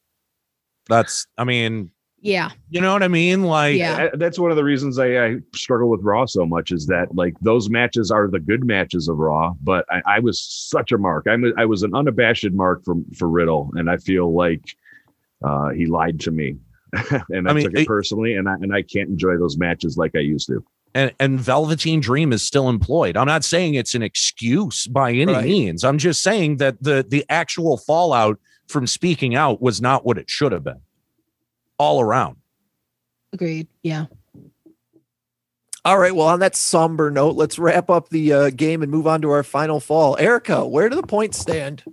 That's, I mean, Yeah. You know what I mean? Like, Yeah. I- that's one of the reasons I, I struggle with Raw so much is that like those matches are the good matches of Raw, but I, I was such a mark. I'm a, I was an unabashed mark for for Riddle, and I feel like uh, he lied to me, and I, I mean, took it it- personally, and I and I can't enjoy those matches like I used to. and, and Velveteen Dream is still employed. I'm not saying it's an excuse by any Right. means. I'm just saying that the the actual fallout from speaking out was not what it should have been. All around. Agreed. Yeah. All right. Well, on that somber note, let's wrap up the uh, game and move on to our final fall. Erica, where do the points stand?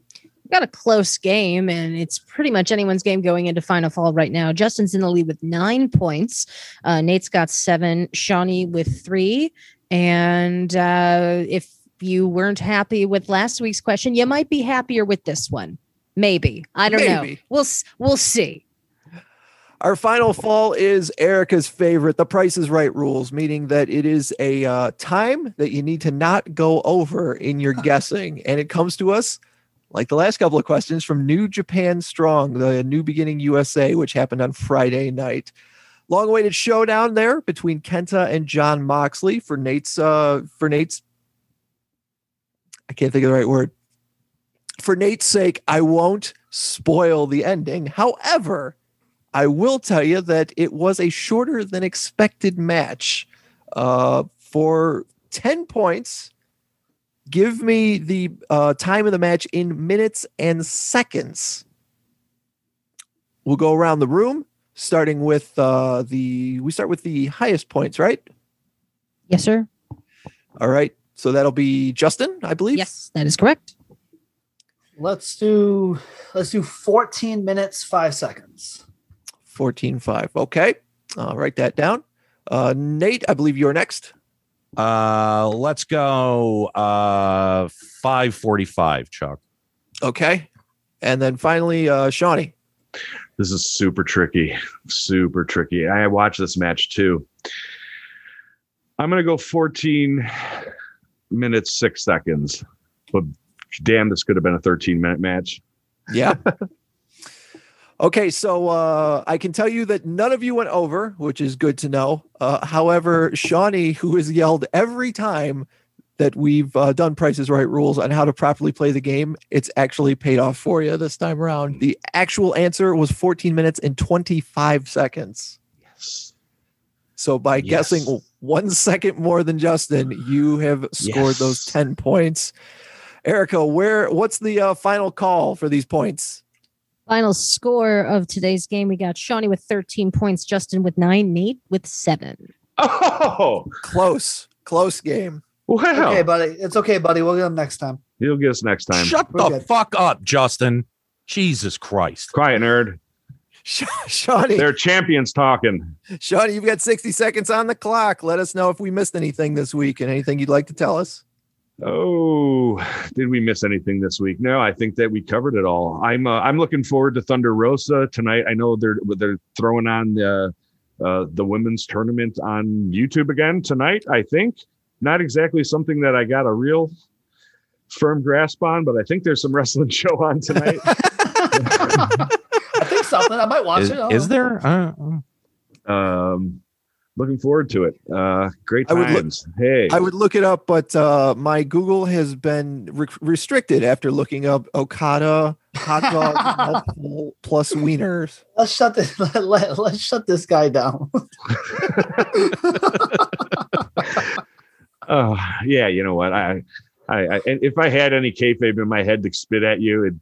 got a close game, and it's pretty much anyone's game going into final fall right now. Justin's in the lead with nine points. Uh, Nate's got seven. Shonny with three. And uh, if you weren't happy with last week's question, you might be happier with this one. Maybe. I don't know. We'll we'll see. Our final fall is Erica's favorite, the Price is Right rules, meaning that it is a uh, time that you need to not go over in your guessing. And it comes to us, like the last couple of questions, from New Japan Strong, the New Beginning USA, which happened on Friday night. Long awaited showdown there between Kenta and Jon Moxley for Nate's, uh, for Nate's, I can't think of the right word. For Nate's sake, I won't spoil the ending. However, I will tell you that it was a shorter than expected match. Uh, for 10 points, give me the uh, time of the match in minutes and seconds. We'll go around the room, starting with uh, the, we start with the highest points, right? Yes, sir. All right. So that'll be Justin, I believe. Yes, that is correct. Let's do let's do 14 minutes, five seconds. 14.5. Okay. I'll write that down. Uh, Nate, I believe you're next. Uh let's go uh 545, Chuck. Okay. And then finally, uh, Shonny. This is super tricky, super tricky. I watched this match too. I'm gonna go 14 minutes six seconds, but damn, this could have been a 13 minute match. Yeah. okay, so uh, I can tell you that none of you went over, which is good to know. Uh, however, Shonny, who has yelled every time that we've uh, done Prices Right rules on how to properly play the game, it's actually paid off for you this time around. The actual answer was 14 minutes and 25 seconds. Yes. So by Yes. guessing one second more than Justin, you have scored those 10 points. Erica, where what's the uh, final call for these points? Final score of today's game: we got Shonny with 13 points, Justin with nine, Nate with seven. Oh, Close, close game. wow. Okay, buddy. It's okay, buddy. We'll get them next time. You'll get us next time. Shut We're the good. fuck up, Justin. Jesus Christ. Quiet, nerd. Sh- Shonny, They're champions talking. Shonny, you've got 60 seconds on the clock. Let us know if we missed anything this week and anything you'd like to tell us. Oh, did we miss anything this week? No, I think that we covered it all. I'm uh, I'm looking forward to Thunder Rosa tonight. I know they're they're throwing on the uh, the women's tournament on YouTube again tonight. I think not exactly something that I got a real firm grasp on, but I think there's some wrestling show on tonight. I think something. I might watch Is, it. I is know. there? Uh, uh, um, looking forward to it. Uh, great I would look- times. hey, I would look it up, but uh, my Google has been re- restricted after looking up Okada hot dog plus wieners. Let's shut this. Let, let, let's shut this guy down. Oh yeah, you know what? I, I, I and if I had any kayfabe in my head to spit at you, it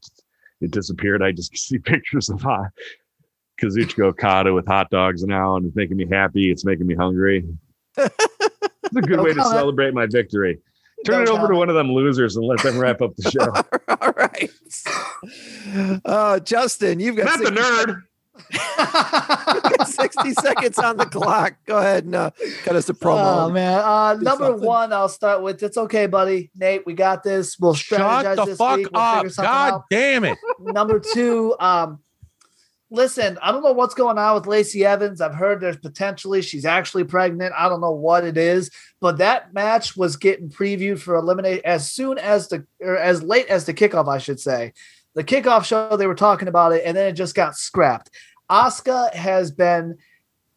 it disappeared. I just see pictures of hot Kazuchika Okada with hot dogs now, and it's making me happy. It's making me hungry. it's a good way to celebrate my victory. Turn it over to one of them losers and let them wrap up the show. All right. Uh, Justin, you've got Not the nerd. 60 seconds on the clock. Go ahead and uh, cut us a promo. Oh man. Uh, number something. one, I'll start with. It's okay, buddy. Nate, we got this. We'll strategize shut the this fuck week. We'll up. God out. damn it. Number two, um, listen, I don't know what's going on with Lacey Evans. I've heard there's potentially she's actually pregnant. I don't know what it is, but that match was getting previewed for eliminate as soon as the or as late as the kickoff, I should say. The kickoff show they were talking about it, and then it just got scrapped. Asuka has been,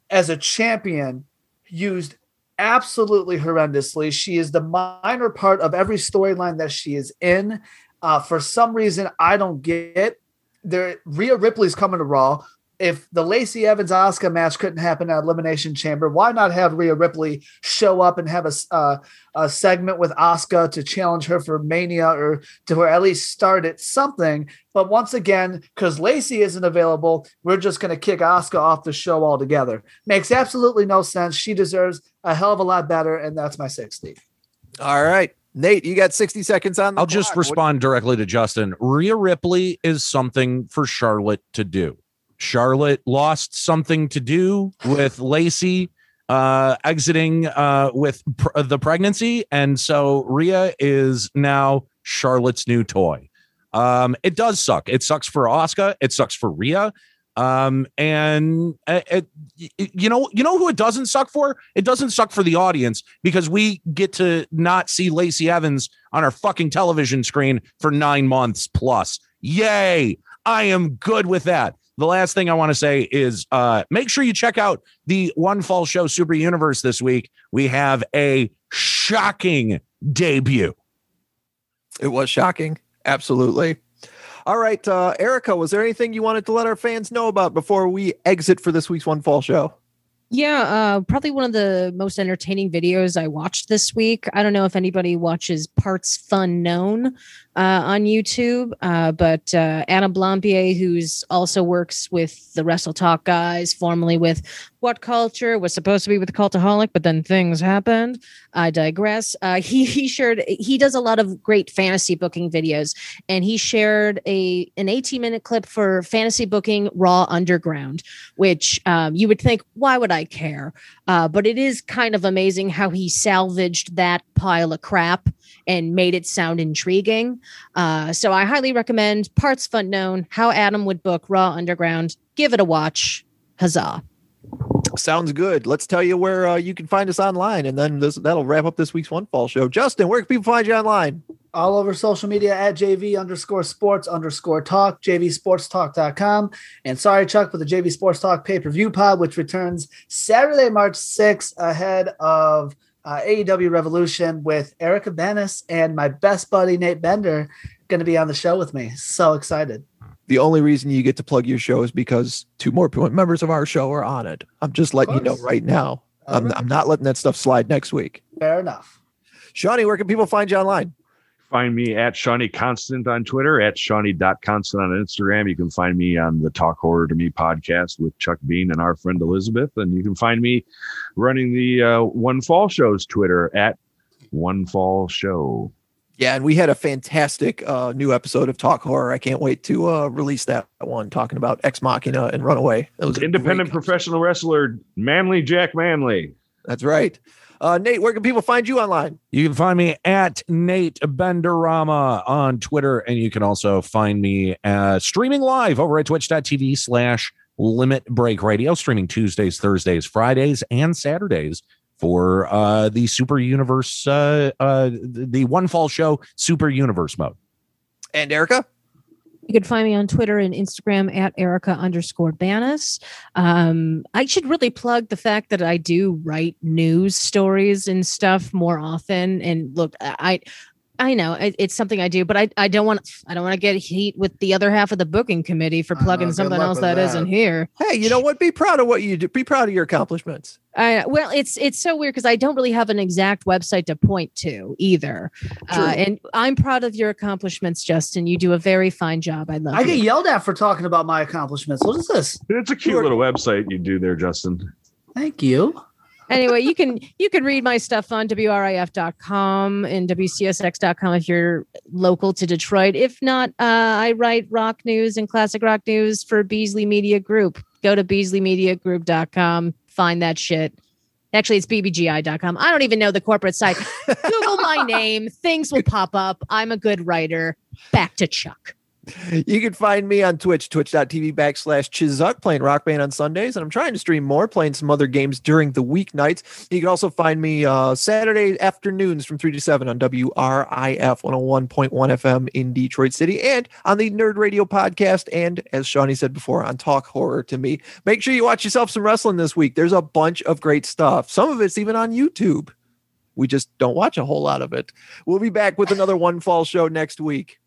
as a champion, used absolutely horrendously. She is the minor part of every storyline that she is in. Uh, for some reason, I don't get. There, Rhea Ripley's coming to Raw if the Lacey Evans Asuka match couldn't happen at Elimination Chamber, why not have Rhea Ripley show up and have a, uh, a segment with Asuka to challenge her for Mania or to at least start it something? But once again, because Lacey isn't available, we're just going to kick Asuka off the show altogether. Makes absolutely no sense. She deserves a hell of a lot better, and that's my 60. All right. Nate, you got 60 seconds on I'll just respond what- directly to Justin. Rhea Ripley is something for Charlotte to do. Charlotte lost something to do with Lacey uh, exiting uh, with pr- the pregnancy, and so Rhea is now Charlotte's new toy. Um, it does suck. It sucks for Asuka. It sucks for Rhea. Um, and uh, it, you know, you know who it doesn't suck for? It doesn't suck for the audience because we get to not see Lacey Evans on our fucking television screen for nine months plus. Yay! I am good with that the last thing I want to say is uh, make sure you check out the One Fall Show Super Universe this week. We have a shocking debut. It was shocking. Absolutely. All right, uh, Erica, was there anything you wanted to let our fans know about before we exit for this week's One Fall Show? Yeah, uh, probably one of the most entertaining videos I watched this week. I don't know if anybody watches Parts Fun Known uh, on YouTube, uh, but uh, Adam Blampied, who's also works with the Wrestle Talk guys, formerly with What Culture, was supposed to be with Cultaholic, but then things happened. I digress. Uh, he he shared he does a lot of great fantasy booking videos, and he shared a an 18 minute clip for fantasy booking Raw Underground, which um, you would think, why would I care? Uh, but it is kind of amazing how he salvaged that pile of crap and made it sound intriguing. Uh, so I highly recommend Parts Fun Known, How Adam Would Book Raw Underground. Give it a watch. Huzzah. Sounds good. Let's tell you where uh, you can find us online, and then this, that'll wrap up this week's One Fall Show. Justin, where can people find you online? all over social media at JV underscore sports underscore talk, JVSportsTalk.com. And sorry, Chuck, for the JV Sports Talk pay per view pod, which returns Saturday, March 6th, ahead of uh, AEW Revolution with Erica Banas and my best buddy, Nate Bender, going to be on the show with me. So excited. The only reason you get to plug your show is because two more members of our show are on it. I'm just letting you know right now. I'm, right. I'm not letting that stuff slide next week. Fair enough. Shonny, where can people find you online? find me at Shonny Constant on Twitter, at Shonny.constant on Instagram. You can find me on the Talk Horror to Me podcast with Chuck Bean and our friend Elizabeth. And you can find me running the uh, One Fall Show's Twitter at One Fall Show. Yeah, and we had a fantastic uh, new episode of Talk Horror. I can't wait to uh, release that one talking about Ex Machina and Runaway. That was independent professional wrestler Manly Jack Manly. That's right. Uh, Nate, where can people find you online? You can find me at Nate Benderama on Twitter, and you can also find me uh, streaming live over at twitch.tv slash limit break radio, streaming Tuesdays, Thursdays, Fridays, and Saturdays for uh, the Super Universe, uh, uh, the One Fall Show Super Universe mode. And Erica? You can find me on Twitter and Instagram at Erica underscore Banas. Um, I should really plug the fact that I do write news stories and stuff more often. And look, I I know it, it's something I do, but I, I don't want I don't want to get heat with the other half of the booking committee for plugging uh, something else that, that not here. Hey, you know what? Be proud of what you do. Be proud of your accomplishments. I, well, it's it's so weird because I don't really have an exact website to point to either, uh, and I'm proud of your accomplishments, Justin. You do a very fine job. I love. I you. get yelled at for talking about my accomplishments. What is this? It's a cute little website you do there, Justin. Thank you anyway, you can you can read my stuff on WRIF.com and WCSX.com if you're local to Detroit. If not, uh, I write rock news and classic rock news for Beasley Media Group. Go to BeasleyMediaGroup.com, find that shit. Actually, it's bbgi.com. I don't even know the corporate site. Google my name, things will pop up. I'm a good writer. Back to Chuck. You can find me on Twitch, twitch.tv backslash Chzuck, playing Rock Band on Sundays. And I'm trying to stream more, playing some other games during the weeknights. You can also find me uh, Saturday afternoons from 3 to 7 on WRIF 101.1 FM in Detroit City and on the Nerd Radio podcast. And as Shonny said before, on Talk Horror to Me. Make sure you watch yourself some wrestling this week. There's a bunch of great stuff. Some of it's even on YouTube. We just don't watch a whole lot of it. We'll be back with another One Fall show next week.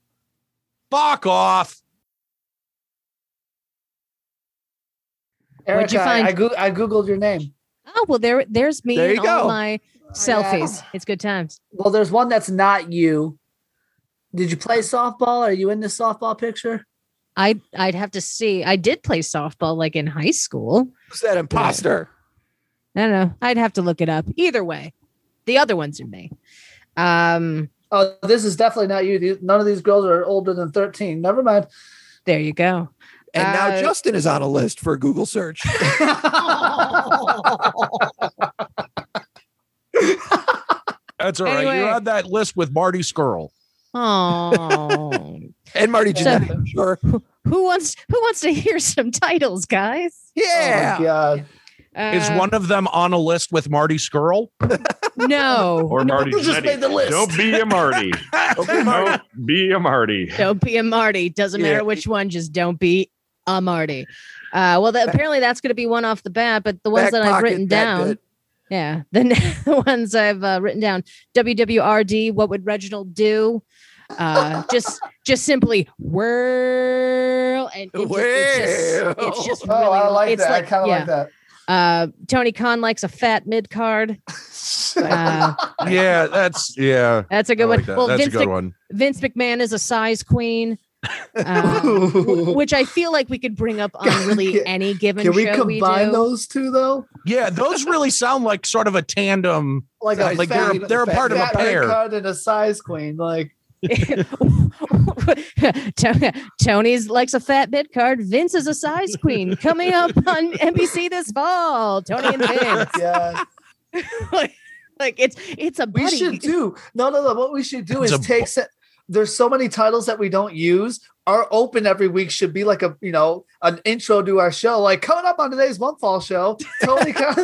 Fuck off. What'd you Erica, I- I, go- I googled your name. Oh well, there, there's me There you and all go. my selfies. It's good times. Well, there's one that's not you. Did you play softball? Are you in this softball picture? I, I'd have to see. I did play softball like in high school. Who's that imposter? I don't know. I'd have to look it up. Either way, the other ones are me. Um, Oh, this is definitely not you. These- None of these girls are older than 13. Never mind. there you go. And now Uh, Justin is on a list for a Google search. That's all right. Anyway. You're on that list with Marty Scurll. Oh, And Marty So- Jannetty, I'm sure. who wants who wants to hear some titles, guys? Yeah. Oh my God. Is Uh, one of them on a list with Marty Scurll? no Or Marty. Who just Jannetty. made the list? Don't be a Marty. Don't be a Marty. Don't be a Marty. Doesn't Yeah. matter which one. Just don't be a Marty. Uh, well, that, apparently that's going to be one off the bat. But the ones Back that I've written down, good. yeah, the, the ones I've uh, written down. WWRD. What would Reginald do? Uh, just just simply whirl and it just, it's just, it's just Oh, really I like it's that. like I kind of yeah. like that. Uh, Tony Khan likes a fat mid card. Uh, yeah, that's yeah. that's a I good like one. that. Well, That's Vince, a good Mc- one. Vince McMahon is a size queen. Uh, w- which I feel like we could bring up on really Can- any given Can we show we combine do. those two though? Yeah, those really sound like sort of a tandem. Like a Like they're- fat- they're a fat- of a pair. card and a size queen. Like To- Tony's likes a fat mid card. Vince is a size queen. Coming up on NBC this fall. Tony and Vince. yeah, like, like it's it's a we should do. No, no, no. What we should do It's is a take. se- There's so many titles that we don't use. Our open every week should be like a you know an intro to our show. Like coming up on today's one fall show, Tony Khan,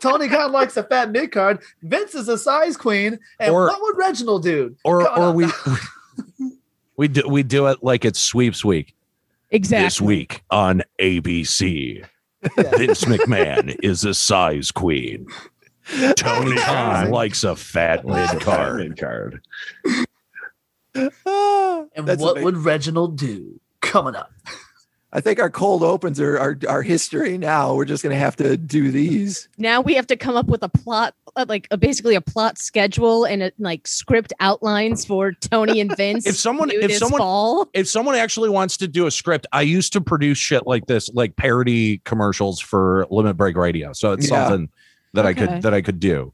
Tony Khan likes a fat mid card. Vince is a size queen, and Or- what would Reginald do? Or Coming or up. we we do we do it like it's sweeps week. exactly. This week on ABC. Yeah. Vince McMahon is a size queen. Tony Khan likes a fat mid card. Mid card. Ah, And that's what amazing. would Reginald do? Coming up. I think our cold opens are our, our history now. We're just gonna have to do these. now we have to come up with a plot uh, like a, basically a plot schedule and a, like script outlines for tony and vince If someone- if someone- fall. If someone actually wants to do a script, I used to produce shit like this, like parody commercials for Limit Break Radio. So it's Yeah. something that I could that I could do.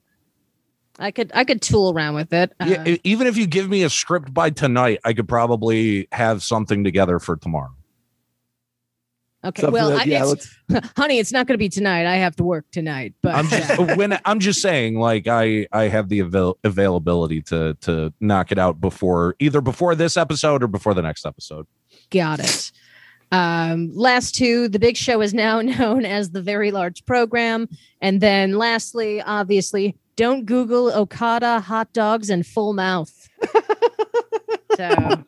I could i could tool around with it uh, yeah, even if you give me a script by tonight, I could probably have something together for tomorrow. okay Something well that- I, yeah, it's, honey it's not going to be tonight i have to work tonight but I'm just when I'm just saying, like I I have the avail- availability to to knock it out before either before this episode or before the next episode. got it um last two the big show is now known as the very large program and then lastly obviously don't google okada hot dogs and full mouth so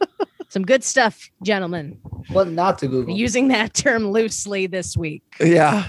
some good stuff gentlemen What not to Google? using that term loosely this week yeah.